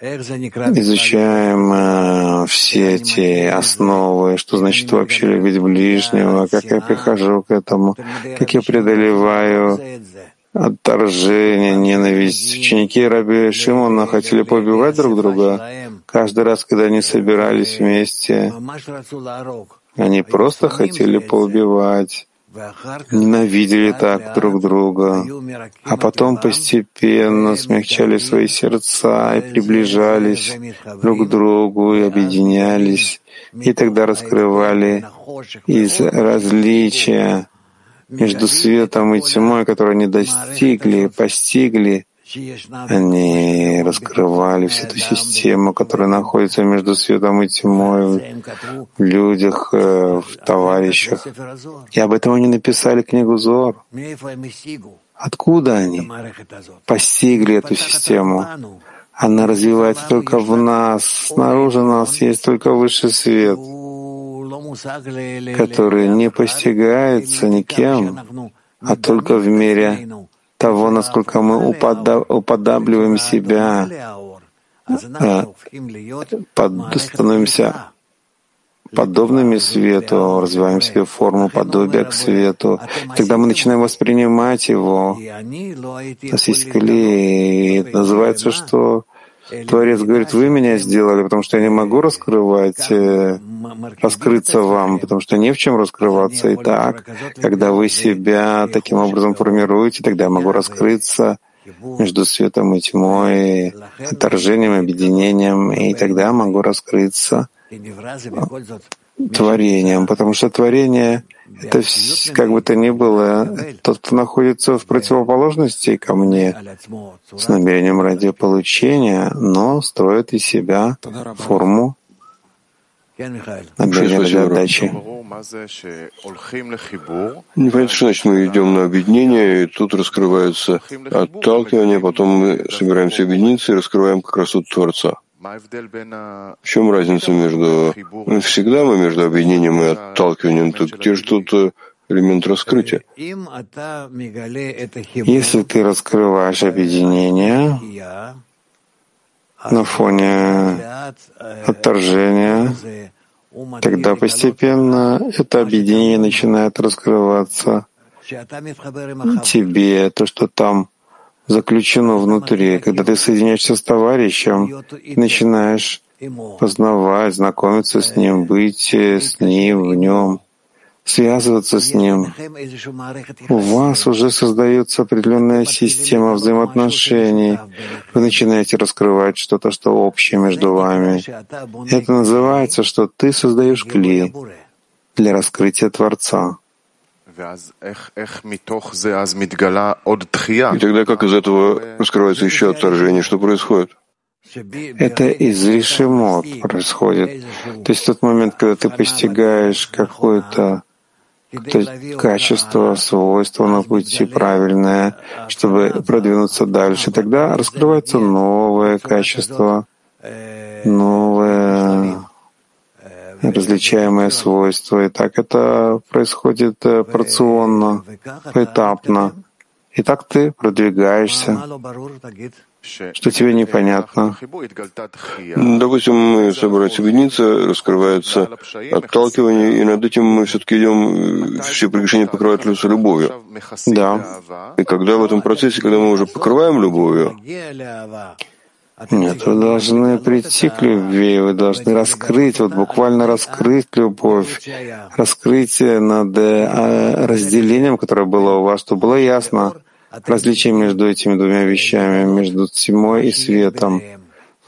S1: изучаем э, все эти основы, что значит вообще любить ближнего, как я прихожу к этому, как я преодолеваю отторжение, ненависть. Ученики Раби Шимона хотели побивать друг друга. Каждый раз, когда они собирались вместе, они просто хотели поубивать, ненавидели так друг друга, а потом постепенно смягчали свои сердца и приближались друг к другу и объединялись, и тогда раскрывали из различия между светом и тьмой, которые они достигли, постигли, они раскрывали всю эту систему, которая находится между светом и тьмой в людях, э, в товарищах. И об этом они написали книгу Зор. Откуда они постигли эту систему? Она развивается только в нас. Снаружи нас есть только высший свет который не постигается никем, а только в мере того, насколько мы уподабливаем себя, э, под, становимся подобными свету, развиваем себе форму подобия к свету. Тогда мы начинаем воспринимать его. У нас есть клей. Называется, что Творец говорит, вы меня сделали, потому что я не могу раскрывать, э, раскрыться вам, потому что не в чем раскрываться. И так, когда вы себя таким образом формируете, тогда я могу раскрыться между светом и тьмой, отторжением, объединением, и тогда могу раскрыться творением, потому что творение — это как бы то ни было тот, кто находится в противоположности ко мне с намерением ради получения, но строит из себя форму намерения ради отдачи.
S2: Непонятно, что значит мы идем на объединение, и тут раскрывается отталкивание, потом мы собираемся объединиться и раскрываем как раз тут Творца. В чем разница между... Всегда мы между объединением и отталкиванием. Так где же тут э, элемент раскрытия.
S1: Если ты раскрываешь объединение на фоне отторжения, тогда постепенно это объединение начинает раскрываться. Тебе, то, что там заключено внутри. Когда ты соединяешься с товарищем, начинаешь познавать, знакомиться с ним, быть с ним, в нем, связываться с ним. У вас уже создается определенная система взаимоотношений. Вы начинаете раскрывать что-то, что общее между вами. Это называется, что ты создаешь клей для раскрытия Творца.
S2: И тогда как из этого раскрывается еще отторжение? Что происходит?
S1: Это из решимот происходит. То есть в тот момент, когда ты постигаешь какое-то качество, свойство на пути правильное, чтобы продвинуться дальше, тогда раскрывается новое качество, новое различаемое свойство. И так это происходит э, порционно, поэтапно. И так ты продвигаешься. Что тебе непонятно?
S2: Допустим, мы собрались объединиться, раскрывается отталкивание, и над этим мы все-таки идем, все прегрешения покрывают лицо любовью.
S1: Да.
S2: И когда в этом процессе, когда мы уже покрываем любовью,
S1: нет, вы должны прийти к любви, вы должны раскрыть, вот буквально раскрыть любовь, раскрыть над э, разделением, которое было у вас, чтобы было ясно различие между этими двумя вещами, между тьмой и светом.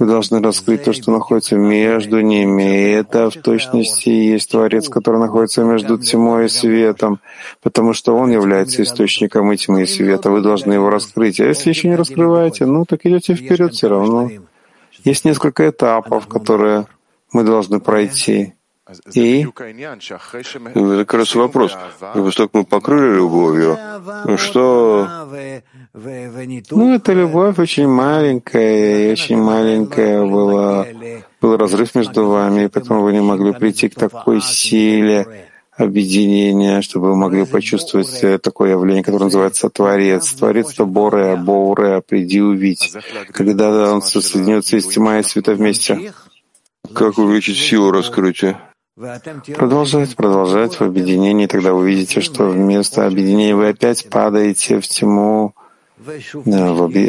S1: Вы должны раскрыть то, что находится между ними. И это в точности и есть Творец, который находится между тьмой и светом, потому что Он является источником и тьмы и света. Вы должны его раскрыть. А если еще не раскрываете, ну так идете вперед все равно. Есть несколько этапов, которые мы должны пройти. И
S2: это как раз вопрос. После как мы покрыли любовью, что...
S1: Ну, эта любовь очень маленькая, и очень маленькая была, был разрыв между вами, и поэтому вы не могли прийти к такой силе объединения, чтобы вы могли почувствовать такое явление, которое называется Творец. Творец — это Боре, Боре, приди увидеть. Когда он соединется из тьма и света вместе.
S2: Как увеличить силу раскрытия?
S1: Продолжать, продолжать в объединении, тогда вы увидите, что вместо объединения вы опять падаете в тьму,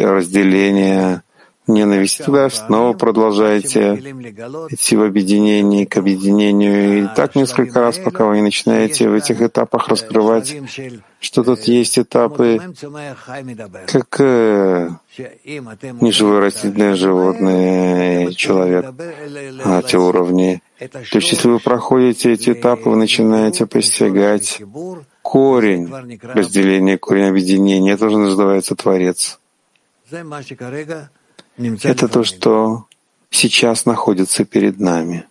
S1: разделение, ненависть. Тогда снова продолжаете идти в объединении, к объединению. И так несколько раз, пока вы не начинаете в этих этапах раскрывать, что тут есть этапы, как э, неживое растительное животное, человек на те уровни. То есть, если вы проходите эти этапы, вы начинаете постигать корень разделения, корень объединения. Это уже называется Творец. Это то, что сейчас находится перед нами.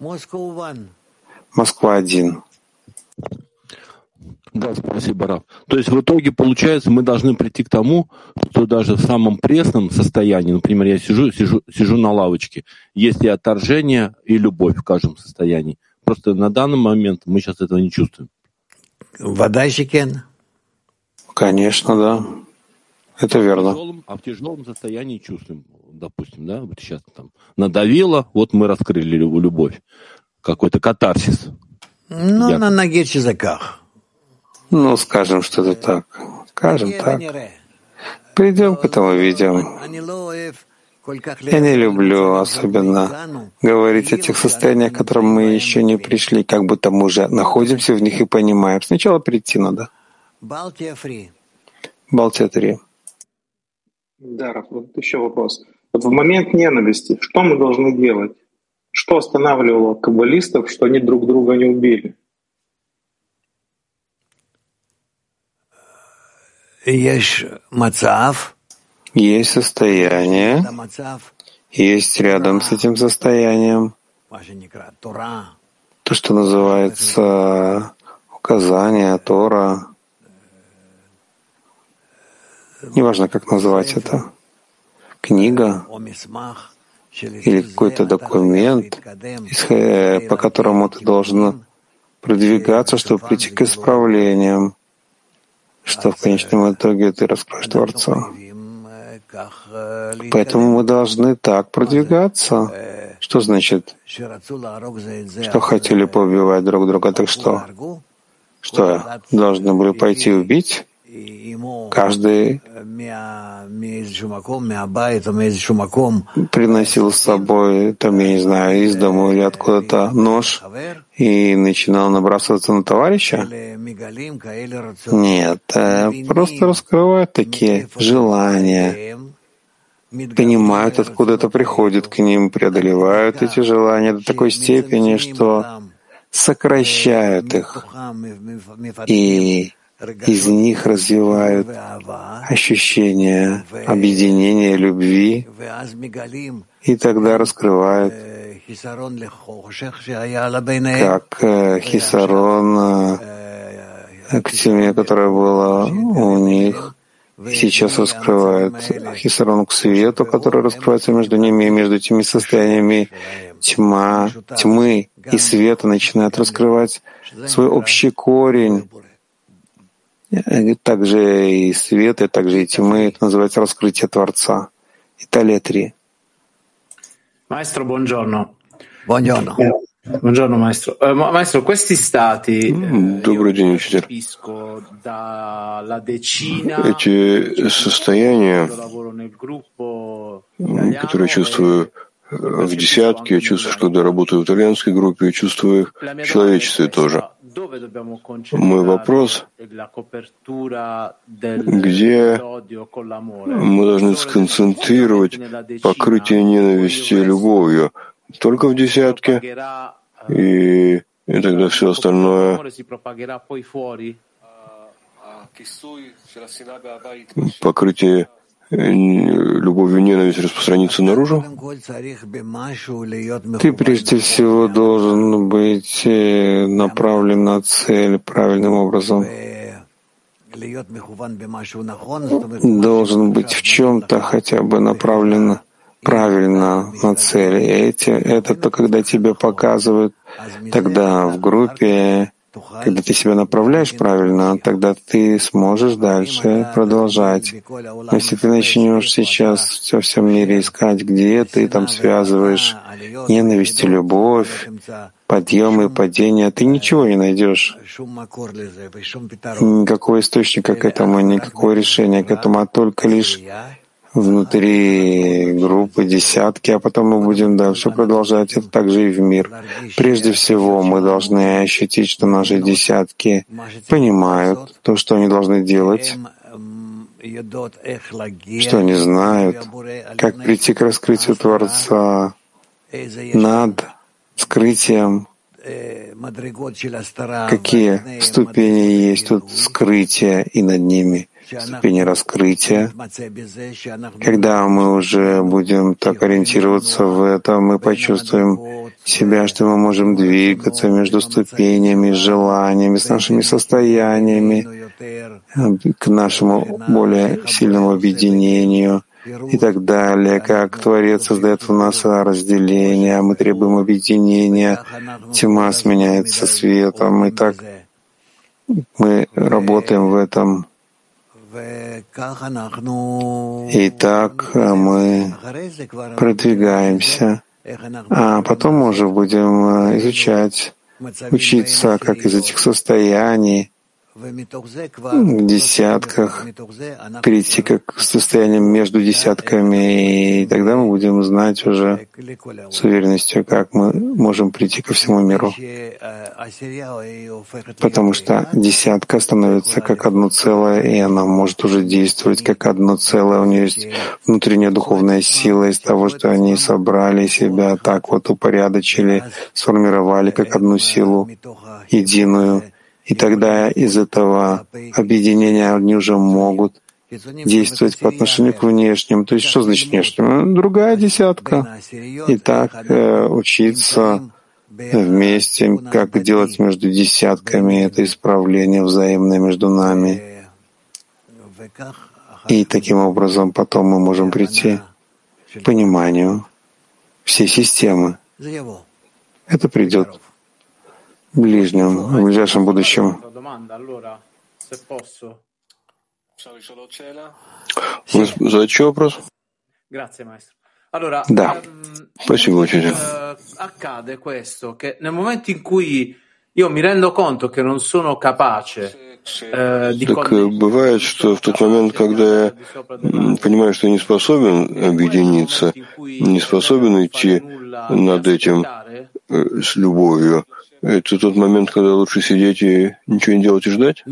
S1: Москва один.
S8: Да, спасибо, Раф. То есть в итоге, получается, мы должны прийти к тому, что даже в самом пресном состоянии, например, я сижу, сижу, сижу на лавочке, есть и отторжение, и любовь в каждом состоянии. Просто на данный момент мы сейчас этого не чувствуем.
S1: Конечно, да. Это верно.
S8: А в тяжелом состоянии чувствуем, допустим, да, вот сейчас там надавило, вот мы раскрыли любовь. Какой-то катарсис.
S6: Ну, Я... на ноге языках.
S1: Ну, скажем, что это так. Скажем так. Придем к этому видео. Я не люблю особенно говорить о тех состояниях, к которым мы еще не пришли, как будто мы уже находимся в них и понимаем. Сначала прийти надо. Балтия 3.
S7: Да, вот еще вопрос. Вот в момент ненависти что мы должны делать? Что останавливало каббалистов, что они друг друга не убили?
S6: Есть мацав.
S1: Есть состояние. Есть рядом с этим состоянием то, что называется указание, Тора. Неважно, как называть это. Книга или какой-то документ, по которому ты должен продвигаться, чтобы прийти к исправлениям что в конечном итоге ты раскроешь Творца. Поэтому мы должны так продвигаться. Что значит, что хотели поубивать друг друга, так что? Что, должны были пойти убить? Каждый приносил с собой, там, я не знаю, из дома или откуда-то нож и начинал набрасываться на товарища? Нет, э, просто раскрывают такие желания, понимают, откуда это приходит к ним, преодолевают эти желания до такой степени, что сокращают их и из них развивают ощущение объединения, любви, и тогда раскрывают как э, хисарон э, к тьме, которая была у них, сейчас раскрывает хисарон к свету, который раскрывается между ними и между теми состояниями тьма, тьмы и света начинает раскрывать свой общий корень, также и свет, и также и тьмы. Это называется раскрытие Творца. Италия 3.
S3: Maestro, buongiorno. Buongiorno. Buongiorno, maestro. Uh, maestro, questi stati
S2: Добрый день, учитель. Эти состояния, которые я чувствую в десятке, я чувствую, когда работаю в итальянской группе, я чувствую их в человечестве тоже. Мой вопрос, где мы должны сконцентрировать покрытие ненависти любовью? Только в десятке? И, и тогда все остальное покрытие любовью и ненависть распространится наружу?
S1: Ты прежде всего должен быть э, направлен на цель правильным образом. Должен быть в чем-то хотя бы направлен правильно на цель. Эти, это то, когда тебе показывают, тогда в группе когда ты себя направляешь правильно, тогда ты сможешь дальше продолжать. Если ты начнешь сейчас во всем мире искать, где ты там связываешь ненависть и любовь, подъем и падение, ты ничего не найдешь. Никакого источника к этому, никакого решения к этому, а только лишь внутри группы десятки, а потом мы будем дальше продолжать это также и в мир. Прежде всего, мы должны ощутить, что наши десятки понимают то, что они должны делать, что они знают, как прийти к раскрытию Творца над скрытием, какие ступени есть тут скрытия и над ними ступени раскрытия. Когда мы уже будем так ориентироваться в этом, мы почувствуем себя, что мы можем двигаться между ступенями, желаниями, с нашими состояниями, к нашему более сильному объединению и так далее, как Творец создает в нас разделение, мы требуем объединения, тьма сменяется светом, и так мы работаем в этом и так э, мы продвигаемся, а потом уже будем э, изучать, учиться, как из этих состояний в десятках, перейти как к состояниям между десятками, и тогда мы будем знать уже с уверенностью, как мы можем прийти ко всему миру. Потому что десятка становится как одно целое, и она может уже действовать как одно целое. У нее есть внутренняя духовная сила из того, что они собрали себя так вот упорядочили, сформировали как одну силу единую и тогда из этого объединения они уже могут действовать по отношению к внешним. То есть что значит внешним? Ну, другая десятка. И так э, учиться вместе, как делать между десятками это исправление взаимное между нами. И таким образом потом мы можем прийти к пониманию всей системы. Это придет ближнем, в ближайшем будущем.
S2: Задача вопрос?
S1: Да.
S2: Спасибо, учитель.
S9: Accade questo, che nel momento in cui io mi rendo conto che non sono capace
S2: так бывает, что в тот момент, когда я понимаю, что не способен объединиться, не способен идти над этим с любовью, это тот момент, когда лучше сидеть и ничего не делать и ждать?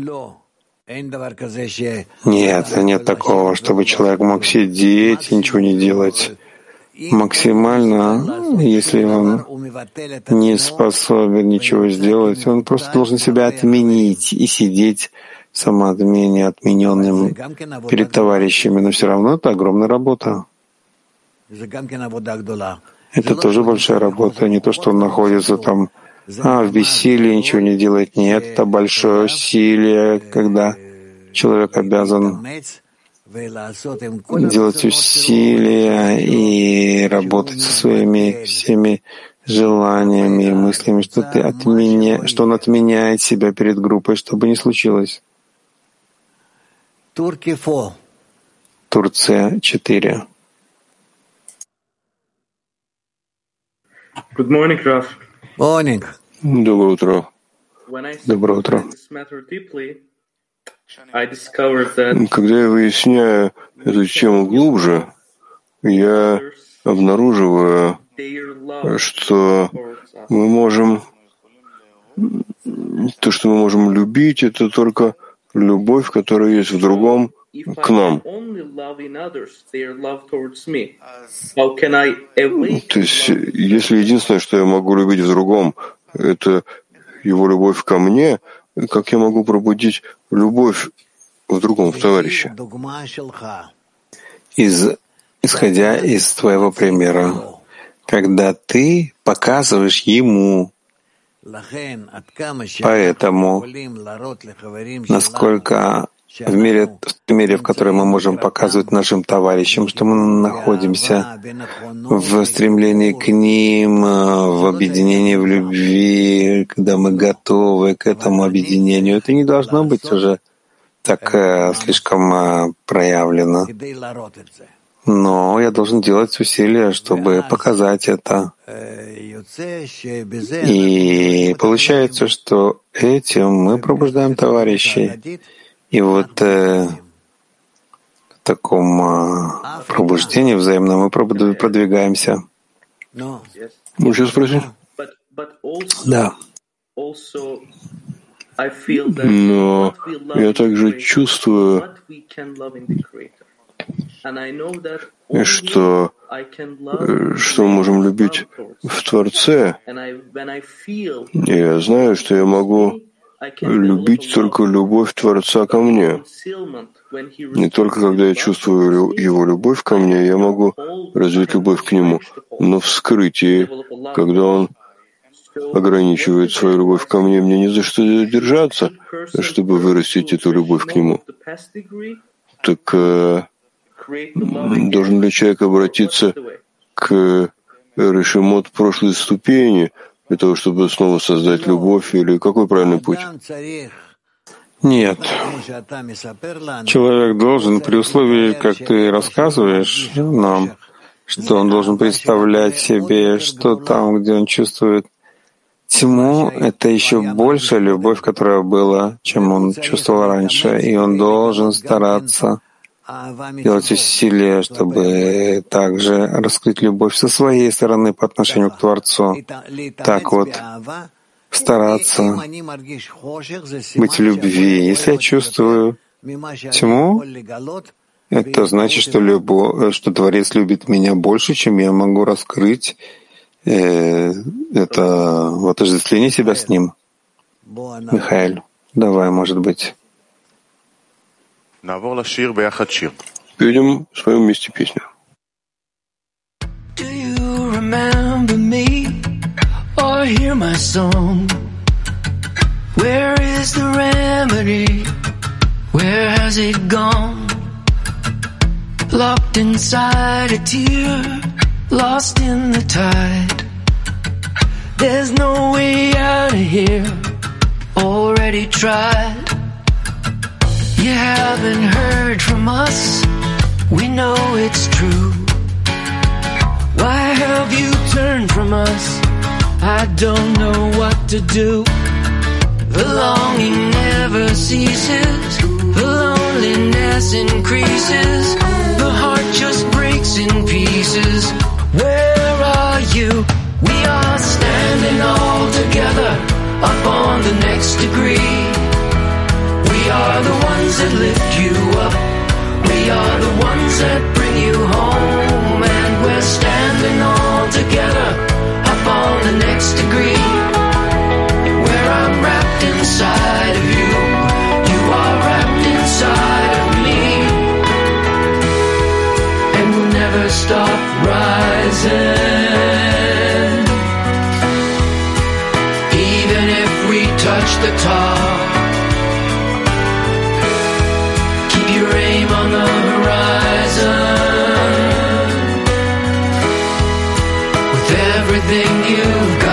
S1: Нет, нет такого, чтобы человек мог сидеть и ничего не делать. Максимально, если он не способен ничего сделать, он просто должен себя отменить и сидеть самоотмене, отмененным перед товарищами. Но все равно это огромная работа. Это тоже большая работа, не то, что он находится там а, в бессилии, ничего не делает. Нет, это большое усилие, когда человек обязан делать усилия и работать со своими всеми желаниями и мыслями, что, ты отменя... что он отменяет себя перед группой, чтобы не случилось. Турция 4.
S10: Good morning, Raf.
S2: Morning. Доброе утро.
S1: Доброе утро.
S2: Когда я выясняю эту тему глубже, я обнаруживаю, что мы можем то, что мы можем любить, это только любовь, которая есть в другом к нам. То есть, если единственное, что я могу любить в другом, это его любовь ко мне, как я могу пробудить любовь в другом, в товарище?
S1: Из, исходя из твоего примера, когда ты показываешь ему, поэтому, насколько в мире, в мире, в котором мы можем показывать нашим товарищам, что мы находимся в стремлении к ним, в объединении в любви, когда мы готовы к этому объединению. Это не должно быть уже так э, слишком э, проявлено. Но я должен делать усилия, чтобы показать это. И получается, что этим мы пробуждаем товарищей. И вот э, в таком э, пробуждении взаимном мы продвигаемся.
S2: Можно спросить?
S1: Да.
S2: Но я также чувствую, что, э, что мы можем любить в Творце. И я знаю, что я могу любить только любовь Творца ко мне. Не только когда я чувствую его любовь ко мне, я могу развить любовь к нему, но в скрытии, когда он ограничивает свою любовь ко мне, мне не за что держаться, чтобы вырастить эту любовь к нему. Так э, должен ли человек обратиться к Решимот прошлой ступени, для того, чтобы снова создать любовь, или какой правильный путь?
S1: Нет. Человек должен, при условии, как ты рассказываешь нам, что он должен представлять себе, что там, где он чувствует тьму, это еще больше любовь, которая была, чем он чувствовал раньше, и он должен стараться делать усилия, чтобы также раскрыть любовь со своей стороны по отношению к Творцу. Так вот, стараться быть в любви. Если я чувствую тьму, это значит, что, любовь, что Творец любит меня больше, чем я могу раскрыть э, это в отождествлении себя с Ним. Михаил, давай, может быть.
S2: Перейдем в своем месте песню.
S11: Do you remember me or hear my song? Where is the remedy? Where has it gone? Locked inside a tear, lost in the tide. There's no way out of here, already tried. You haven't heard from us, we know it's true. Why have you turned from us? I don't know what to do. The longing never ceases, the loneliness increases, the heart just breaks in pieces. Where are you? We are standing all together up on the next degree. We are the ones that lift you up. We are the ones that bring you home. And we're standing all together up on the next degree. Where I'm wrapped inside of you. You are wrapped inside of me. And we'll never stop rising. Even if we touch the top. Everything you've got.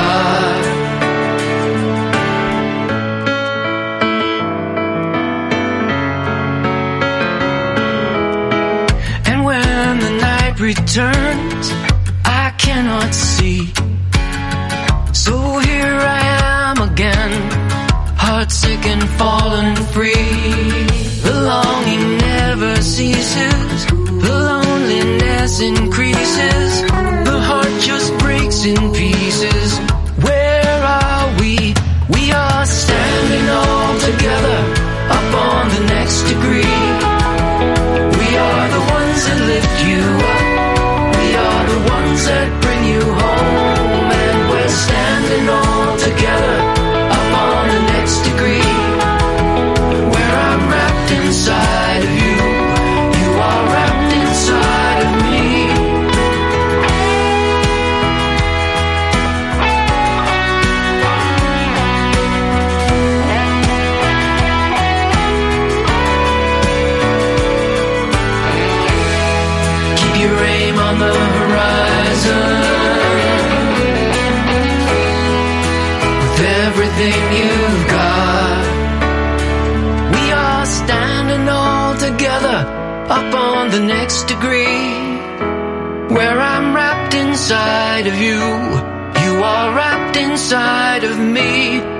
S11: Inside of you. You are wrapped inside of me.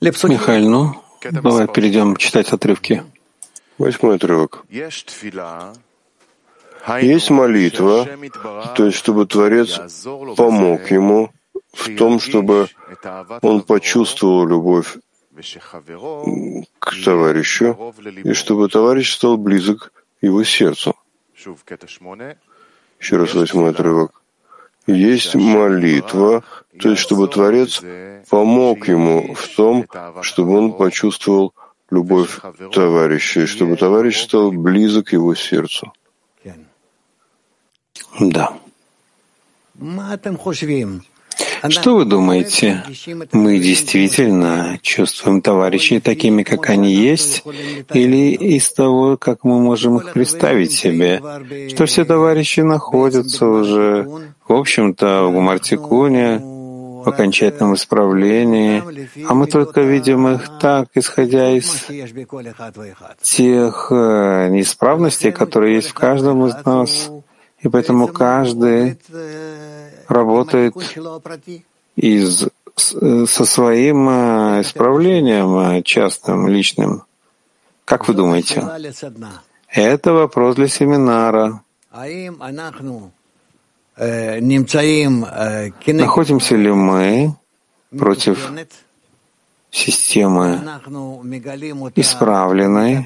S1: Михаил, ну, давай перейдем читать отрывки.
S2: Восьмой отрывок. Есть молитва, то есть чтобы Творец помог ему в том, чтобы он почувствовал любовь к товарищу, и чтобы товарищ стал близок его сердцу. Еще раз восьмой отрывок. Есть молитва, то есть чтобы Творец помог ему в том, чтобы он почувствовал любовь товарища, и чтобы товарищ стал близок его сердцу.
S1: Да. Что вы думаете? Мы действительно чувствуем товарищей такими, как они есть, или из того, как мы можем их представить себе, что все товарищи находятся уже, в общем-то, в Гумартикуне, в окончательном исправлении, а мы только видим их так, исходя из тех э, неисправностей, которые есть в каждом из нас, и поэтому каждый работает из, с- со своим э, исправлением э, частным, личным. Как вы думаете? Это вопрос для семинара. Находимся ли мы против системы исправленной,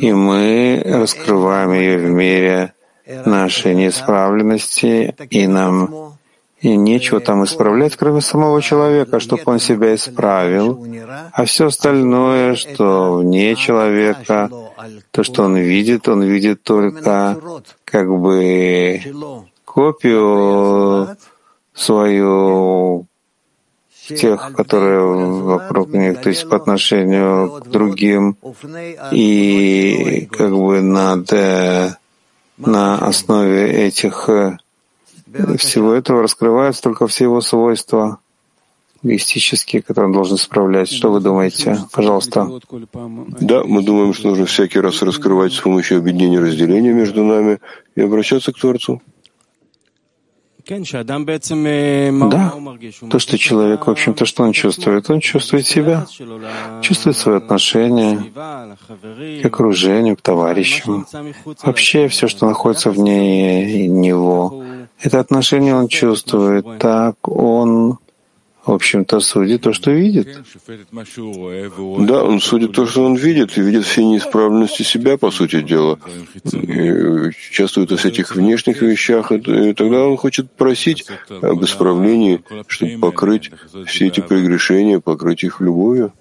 S1: и мы раскрываем ее в мире нашей неисправленности, и нам и нечего там исправлять, кроме самого человека, чтобы он себя исправил, а все остальное, что вне человека, то, что он видит, он видит только как бы копию свою тех, которые вокруг них, то есть по отношению к другим, и как бы надо на основе этих э, всего этого раскрываются только все его свойства эгоистические, которые он должен исправлять. Что вы думаете? Пожалуйста.
S2: Да, мы думаем, что нужно всякий раз раскрывать с помощью объединения разделения между нами и обращаться к Творцу.
S1: Да, то, что человек, в общем-то, что он чувствует? Он чувствует себя, чувствует свое отношение к окружению, к товарищам. Вообще все, что находится вне него, это отношение он чувствует. Так он в общем-то, судит то, что видит.
S2: Да, он судит то, что он видит, и видит все неисправности себя, по сути дела. И участвует во всяких внешних вещах, и тогда он хочет просить об исправлении, чтобы покрыть все эти прегрешения, покрыть их любовью.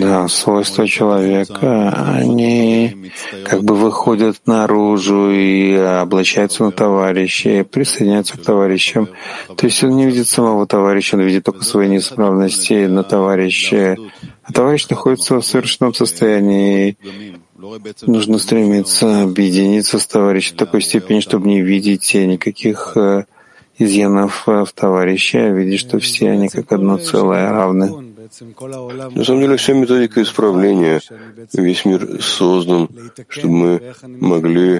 S1: Да, свойства человека, они как бы выходят наружу и облачаются на товарища, и присоединяются к товарищам. То есть он не видит самого товарища, он видит только свои неисправности на товарища. А товарищ находится в совершенном состоянии. Нужно стремиться объединиться с товарищем в такой степени, чтобы не видеть никаких э, изъянов в товарище, а что все они как одно целое равны.
S2: На самом деле вся методика исправления, весь мир создан, чтобы мы могли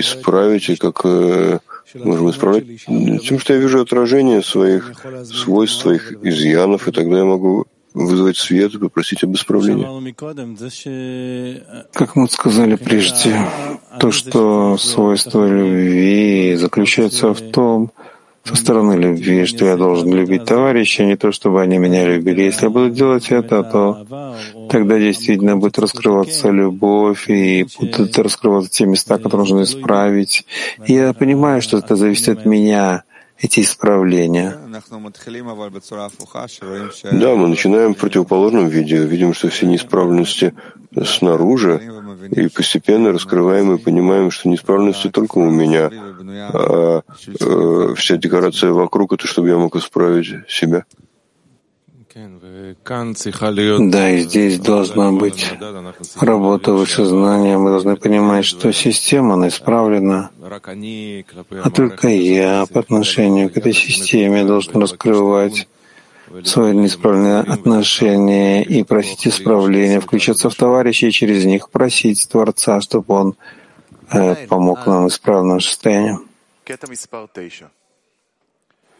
S2: исправить, и как э, можем исправлять, тем, что я вижу отражение своих свойств, своих изъянов, и тогда я могу вызвать свет и попросить об исправлении.
S1: Как мы сказали прежде, то, что свойство любви заключается в том, со стороны любви, что я должен любить товарища, не то чтобы они меня любили. Если я буду делать это, то тогда действительно будет раскрываться любовь, и будут раскрываться те места, которые нужно исправить. И я понимаю, что это зависит от меня, эти исправления.
S2: Да, мы начинаем в противоположном виде. Видим, что все неисправленности снаружи, и постепенно раскрываем и понимаем, что неисправленности только у меня, а э, вся декорация вокруг — это чтобы я мог исправить себя.
S1: Да, и здесь должна быть работа высознания. Мы должны понимать, что система, она исправлена, а только я по отношению к этой системе должен раскрывать свои неисправленные отношения и просить исправления, включаться в товарищей и через них просить Творца, чтобы Он э, помог нам исправить наше состояние.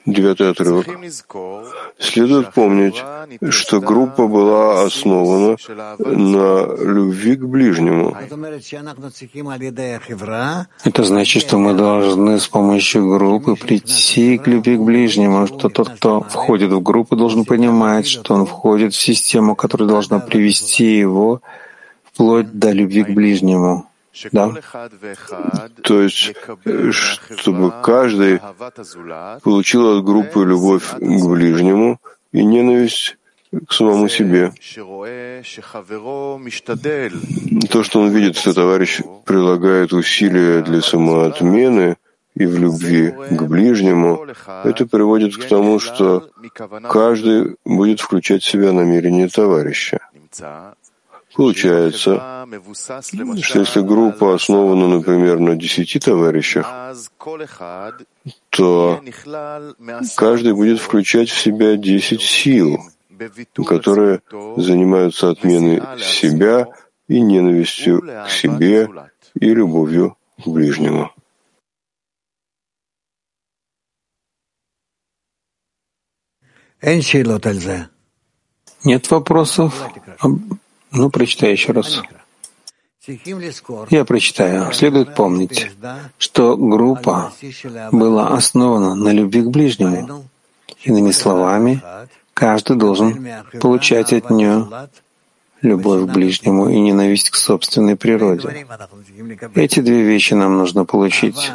S2: Девятый отрывок. Следует помнить, что группа была основана на любви к ближнему.
S1: Это значит, что мы должны с помощью группы прийти к любви к ближнему, что тот, кто входит в группу, должен понимать, что он входит в систему, которая должна привести его вплоть до любви к ближнему. Да?
S2: То есть, чтобы каждый получил от группы любовь к ближнему и ненависть к самому себе. То, что он видит, что товарищ прилагает усилия для самоотмены и в любви к ближнему, это приводит к тому, что каждый будет включать в себя намерение товарища. Получается, что если группа основана, например, на десяти товарищах, то каждый будет включать в себя десять сил, которые занимаются отменой себя и ненавистью к себе и любовью к ближнему.
S1: Нет вопросов? Ну, прочитай еще раз. Я прочитаю. Следует помнить, что группа была основана на любви к ближнему. Иными словами, каждый должен получать от нее любовь к ближнему и ненависть к собственной природе. Эти две вещи нам нужно получить.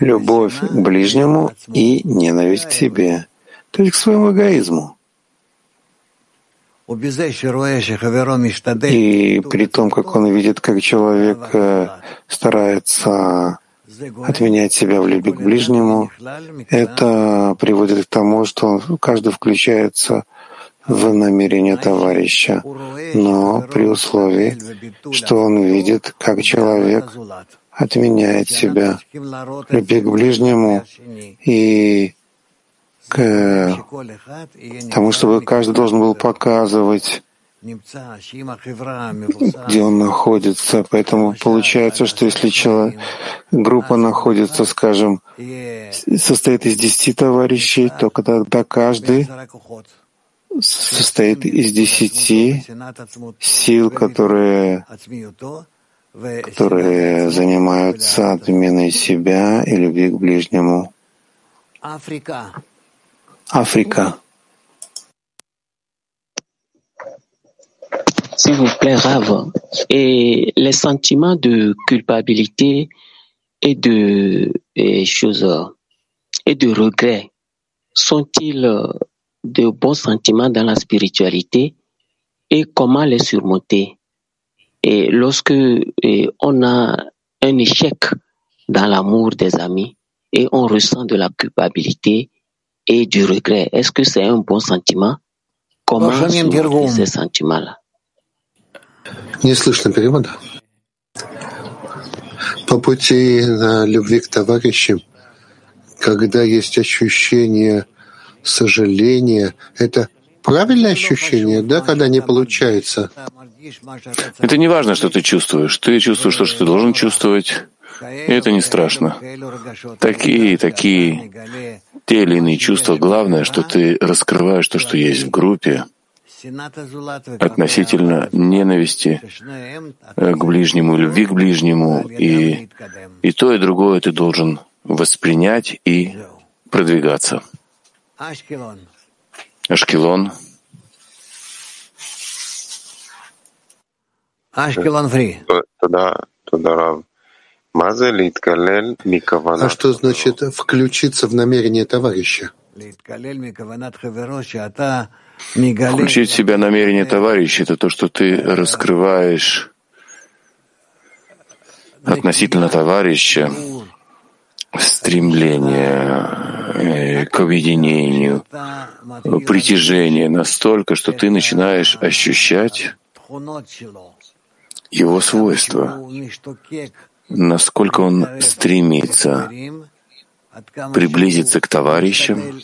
S1: Любовь к ближнему и ненависть к себе, то есть к своему эгоизму. И при том, как он видит, как человек э, старается отменять себя в любви к ближнему, это приводит к тому, что каждый включается в намерение товарища, но при условии, что он видит, как человек отменяет себя любви к ближнему и к тому, чтобы каждый должен был показывать, где он находится. Поэтому получается, что если человек, группа находится, скажем, состоит из десяти товарищей, то когда каждый состоит из десяти сил, которые, которые занимаются отменой себя и любви к ближнему. Африка.
S10: S'il vous plaît, Rav, et les sentiments de culpabilité et de choses et de regret sont-ils de bons sentiments dans la spiritualité? Et comment les surmonter? Et lorsque on a un échec dans l'amour des amis et on ressent de la culpabilité, et du regret. Est-ce que c'est un bon sentiment Comment ces sentiments-là
S2: Не слышно перевода. По пути на любви к товарищам, когда есть ощущение сожаления, это правильное ощущение, да, когда не получается?
S12: Это не важно, что ты чувствуешь. Ты чувствуешь то, что ты должен чувствовать. И это не страшно. Такие, такие, те или иные чувства. Главное, что ты раскрываешь то, что есть в группе, относительно ненависти к ближнему, любви к ближнему, и, и то, и другое ты должен воспринять и продвигаться. Ашкелон.
S3: Ашкелон фри.
S2: Туда, туда. А что значит включиться в намерение товарища?
S12: Включить в себя намерение товарища — это то, что ты раскрываешь относительно товарища стремление э, к объединению, притяжение настолько, что ты начинаешь ощущать его свойства, насколько он стремится приблизиться к товарищам,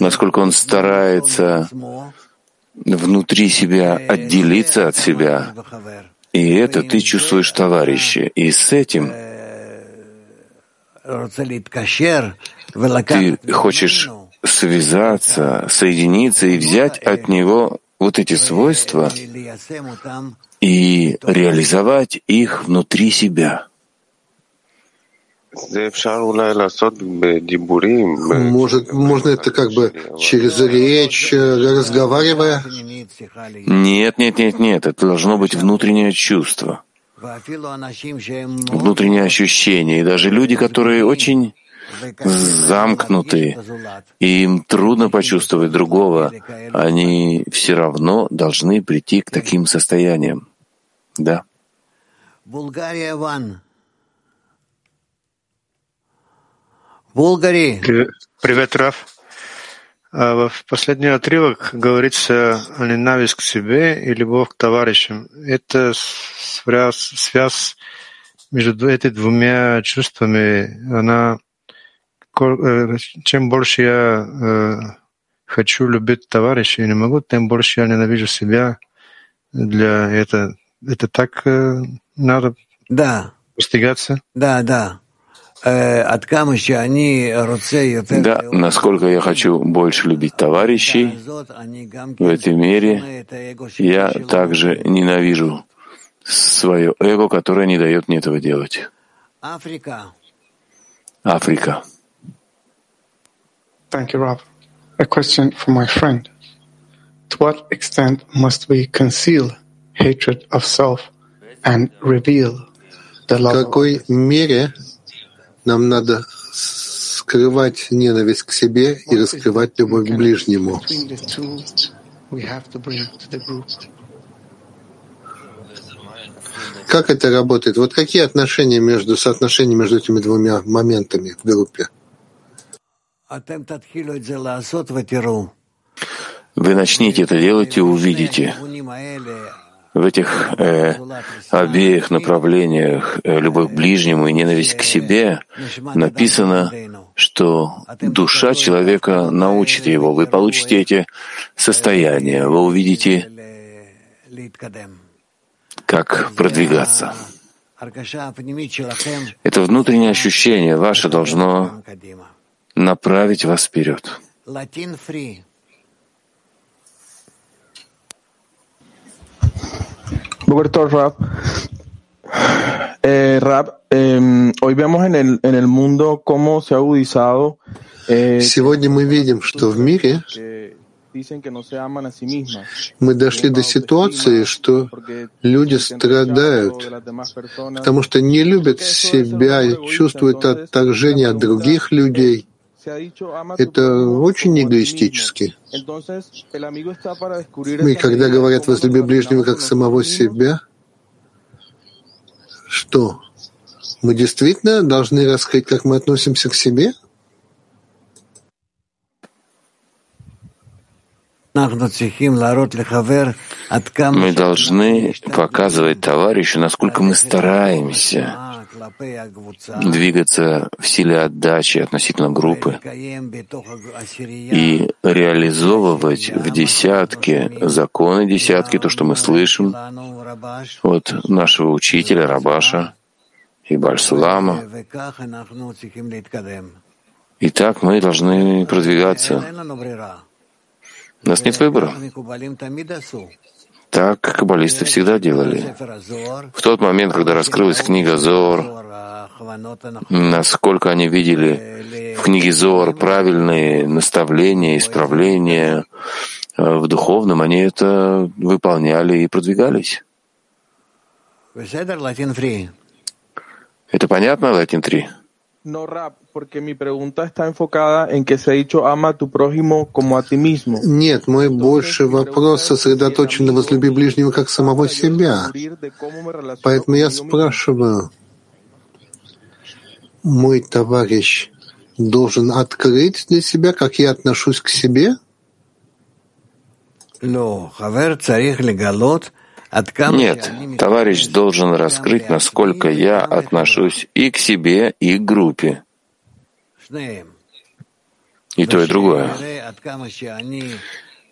S12: насколько он старается внутри себя отделиться от себя. И это ты чувствуешь товарища. И с этим ты хочешь связаться, соединиться и взять от него вот эти свойства и реализовать их внутри себя.
S2: Может, можно это как бы через речь, разговаривая?
S12: Нет, нет, нет, нет. Это должно быть внутреннее чувство, внутреннее ощущение. И даже люди, которые очень замкнуты, и им трудно почувствовать другого, они все равно должны прийти к таким состояниям. Да.
S3: Булгария Ван. Булгари.
S13: Привет, Раф. А, в последний отрывок говорится о ненависть к себе и любовь к товарищам. Это связь, связь между этими двумя чувствами, она э, чем больше я э, хочу любить товарища и не могу, тем больше я ненавижу себя. Для это это так э, надо
S3: да.
S13: постигаться.
S3: Да, да.
S12: Да, насколько я хочу больше любить товарищей, в этой мере я также ненавижу свое эго, которое не дает мне этого делать.
S3: Африка.
S12: Африка.
S14: Thank you, Rob. A question for my friend. To what extent must we conceal hatred of self and reveal the love
S2: В какой мере нам надо скрывать ненависть к себе и раскрывать любовь к ближнему.
S15: Как это работает? Вот какие отношения между соотношения между этими двумя моментами в группе?
S12: Вы начните это делать и увидите. В этих э, обеих направлениях, э, любовь к ближнему и ненависть к себе, написано, что душа человека научит его. Вы получите эти состояния, вы увидите, как продвигаться. Это внутреннее ощущение ваше должно направить вас вперед.
S16: Roberto Rap. Eh, Rap, eh, hoy vemos en el, en el mundo cómo se ha agudizado.
S15: Eh, Сегодня мы видим, что в мире мы дошли до ситуации, что люди страдают, потому что не любят себя и чувствуют отторжение от других людей. Это очень эгоистически. И когда говорят «возлюби ближнего как самого себя», что? Мы действительно должны раскрыть, как мы относимся к себе?
S12: Мы должны показывать товарищу, насколько мы стараемся двигаться в силе отдачи относительно группы и реализовывать в десятке законы десятки, то, что мы слышим от нашего учителя Рабаша и Бальсулама. И так мы должны продвигаться. У нас нет выбора. Так каббалисты всегда делали. В тот момент, когда раскрылась книга Зор, насколько они видели в книге Зор правильные наставления, исправления э, в духовном, они это выполняли и продвигались. Это понятно, Латин 3?
S16: No rap, porque mi pregunta está enfocada en que se ha dicho ama a tu prójimo como a ti mismo.
S15: Нет, мой больше вопрос сосредоточен на возлюби ближнего как самого себя. Поэтому я спрашиваю, мой товарищ должен открыть для себя, как я отношусь к себе?
S12: Нет, товарищ должен раскрыть, насколько я отношусь и к себе, и к группе. И то, и другое.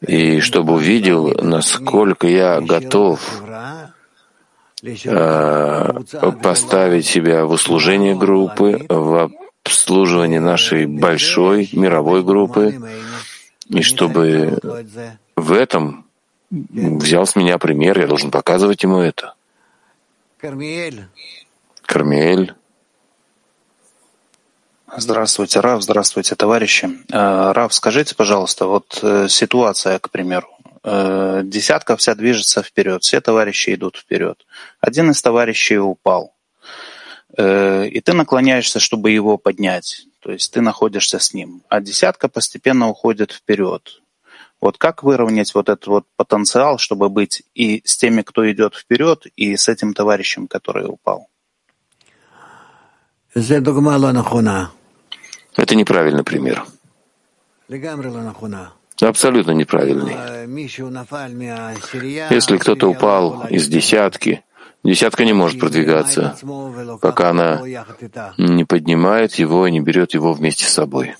S12: И чтобы увидел, насколько я готов э, поставить себя в услужение группы, в обслуживание нашей большой мировой группы, и чтобы в этом взял с меня пример, я должен показывать ему это. Кармиэль.
S17: Здравствуйте, Рав, здравствуйте, товарищи. Э, Рав, скажите, пожалуйста, вот э, ситуация, к примеру. Э, десятка вся движется вперед, все товарищи идут вперед. Один из товарищей упал. И ты наклоняешься, чтобы его поднять. То есть ты находишься с ним. А десятка постепенно уходит вперед. Вот как выровнять вот этот вот потенциал, чтобы быть и с теми, кто идет вперед, и с этим товарищем, который упал?
S12: Это неправильный пример. Абсолютно неправильный. Если кто-то упал из десятки, десятка не может продвигаться, пока она не поднимает его и не берет его вместе с собой.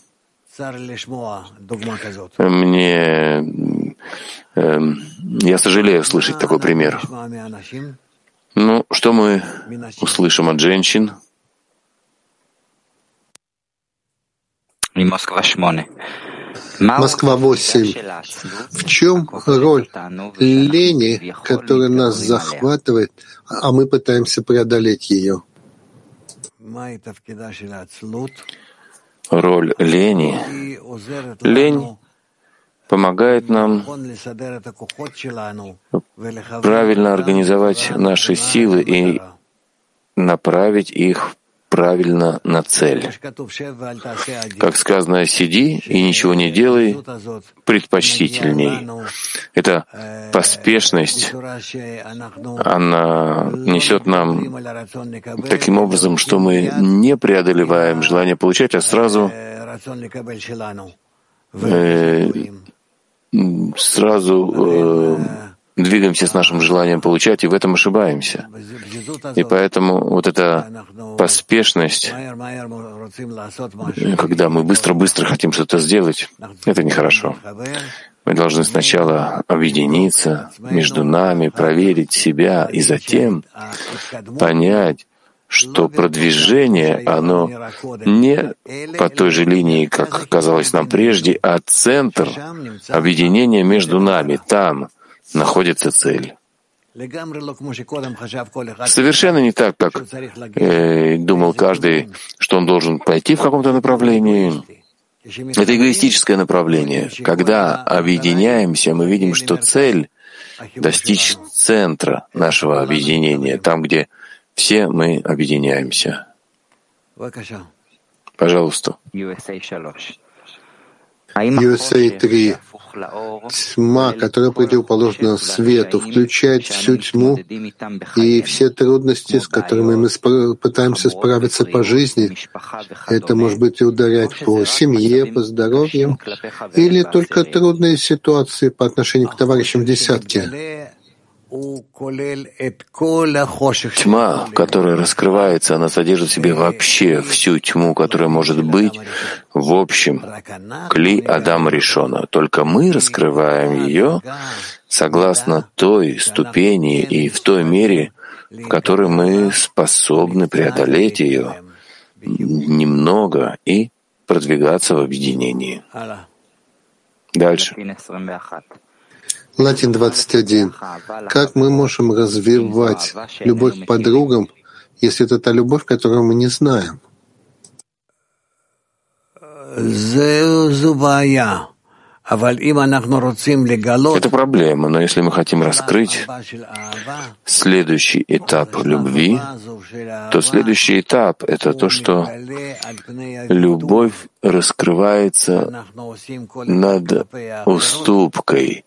S12: Мне... Э, я сожалею слышать такой пример. Ну, что мы услышим от женщин?
S15: Москва 8. Москва 8. В чем роль лени, которая нас захватывает, а мы пытаемся преодолеть ее?
S12: Роль лени. Лень помогает нам правильно организовать наши силы и направить их правильно на цель. Как сказано, сиди и ничего не делай, предпочтительней. Эта поспешность, она несет нам таким образом, что мы не преодолеваем желание получать, а сразу э, сразу э, двигаемся с нашим желанием получать, и в этом ошибаемся. И поэтому вот эта поспешность, когда мы быстро-быстро хотим что-то сделать, это нехорошо. Мы должны сначала объединиться между нами, проверить себя и затем понять, что продвижение, оно не по той же линии, как казалось нам прежде, а центр объединения между нами. Там находится цель. Совершенно не так, как э, думал каждый, что он должен пойти в каком-то направлении. Это эгоистическое направление. Когда объединяемся, мы видим, что цель — достичь центра нашего объединения, там, где все мы объединяемся. Пожалуйста.
S15: USA 3. Тьма, которая противоположна свету, включает всю тьму и все трудности, с которыми мы спро- пытаемся справиться по жизни. Это может быть и ударять по семье, по здоровью, или только трудные ситуации по отношению к товарищам в десятке.
S12: Тьма, которая раскрывается, она содержит в себе вообще всю тьму, которая может быть в общем Кли Адама Ришона. Только мы раскрываем ее согласно той ступени и в той мере, в которой мы способны преодолеть ее немного и продвигаться в объединении. Дальше.
S15: Латин 21. Как мы можем развивать любовь к подругам, если это та любовь, которую мы не знаем?
S12: Это проблема, но если мы хотим раскрыть следующий этап любви, то следующий этап — это то, что любовь раскрывается над уступкой,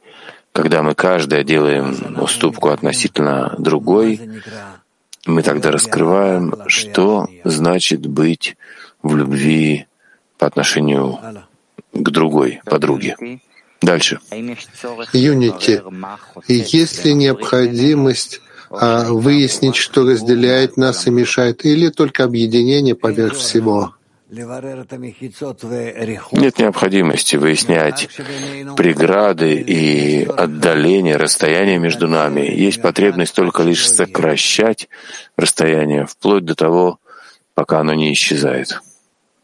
S12: когда мы каждая делаем уступку относительно другой, мы тогда раскрываем, что значит быть в любви по отношению к другой подруге. Дальше.
S15: Юнити. Есть ли необходимость а, выяснить, что разделяет нас и мешает, или только объединение поверх всего?
S12: Нет необходимости выяснять преграды и отдаление, расстояние между нами. Есть потребность только лишь сокращать расстояние, вплоть до того, пока оно не исчезает.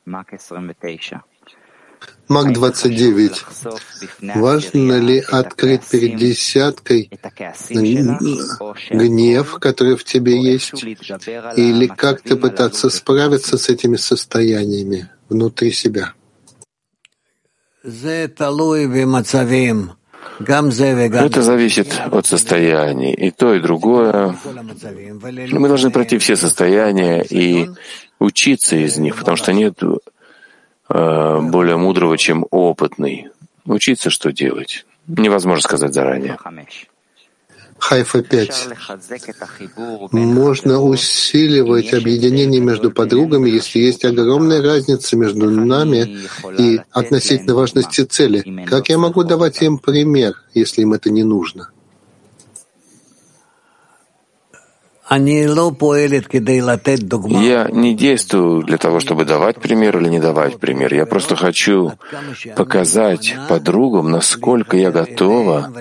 S15: Мак 29. Важно ли открыть перед десяткой гнев, который в тебе есть, или как-то пытаться справиться с этими состояниями внутри себя?
S12: Это зависит от состояний. И то, и другое. Мы должны пройти все состояния и учиться из них, потому что нет э, более мудрого, чем опытный. Учиться, что делать. Невозможно сказать заранее.
S15: Хайфа 5. Можно усиливать объединение между подругами, если есть огромная разница между нами и относительно важности цели. Как я могу давать им пример, если им это не нужно?
S12: Я не действую для того, чтобы давать пример или не давать пример. Я просто хочу показать подругам, насколько я готова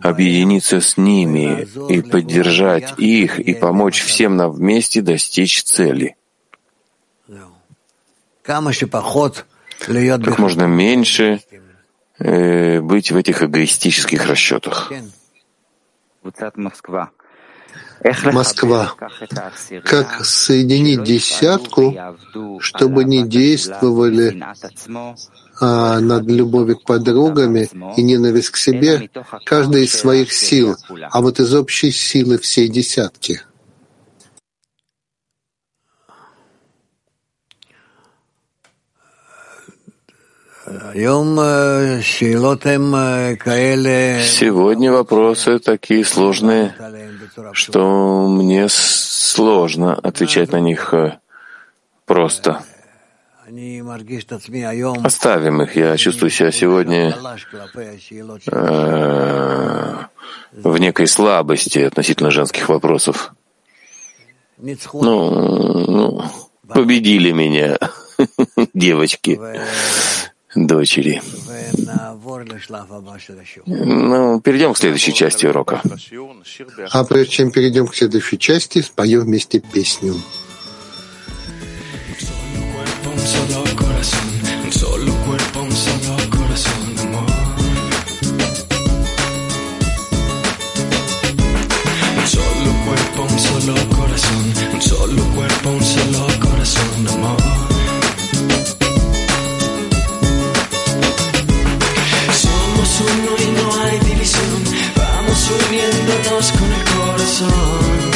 S12: объединиться с ними и поддержать их и помочь всем нам вместе достичь цели. Как можно меньше э, быть в этих эгоистических расчетах.
S15: Москва. Как соединить десятку, чтобы не действовали а, над любовью к подругами и ненависть к себе, каждый из своих сил, а вот из общей силы всей десятки?
S12: Сегодня вопросы такие сложные, что мне сложно отвечать на них э, просто. Оставим их. Я чувствую себя сегодня э, в некой слабости относительно женских вопросов. Ну, ну победили меня [LAUGHS] девочки дочери. Ну, перейдем к следующей части урока.
S15: А прежде чем перейдем к следующей части, споем вместе песню.
S11: hermanos, cantemos unidos. Un solo cuerpo, un solo y no hay división. Vamos uniéndonos con el corazón.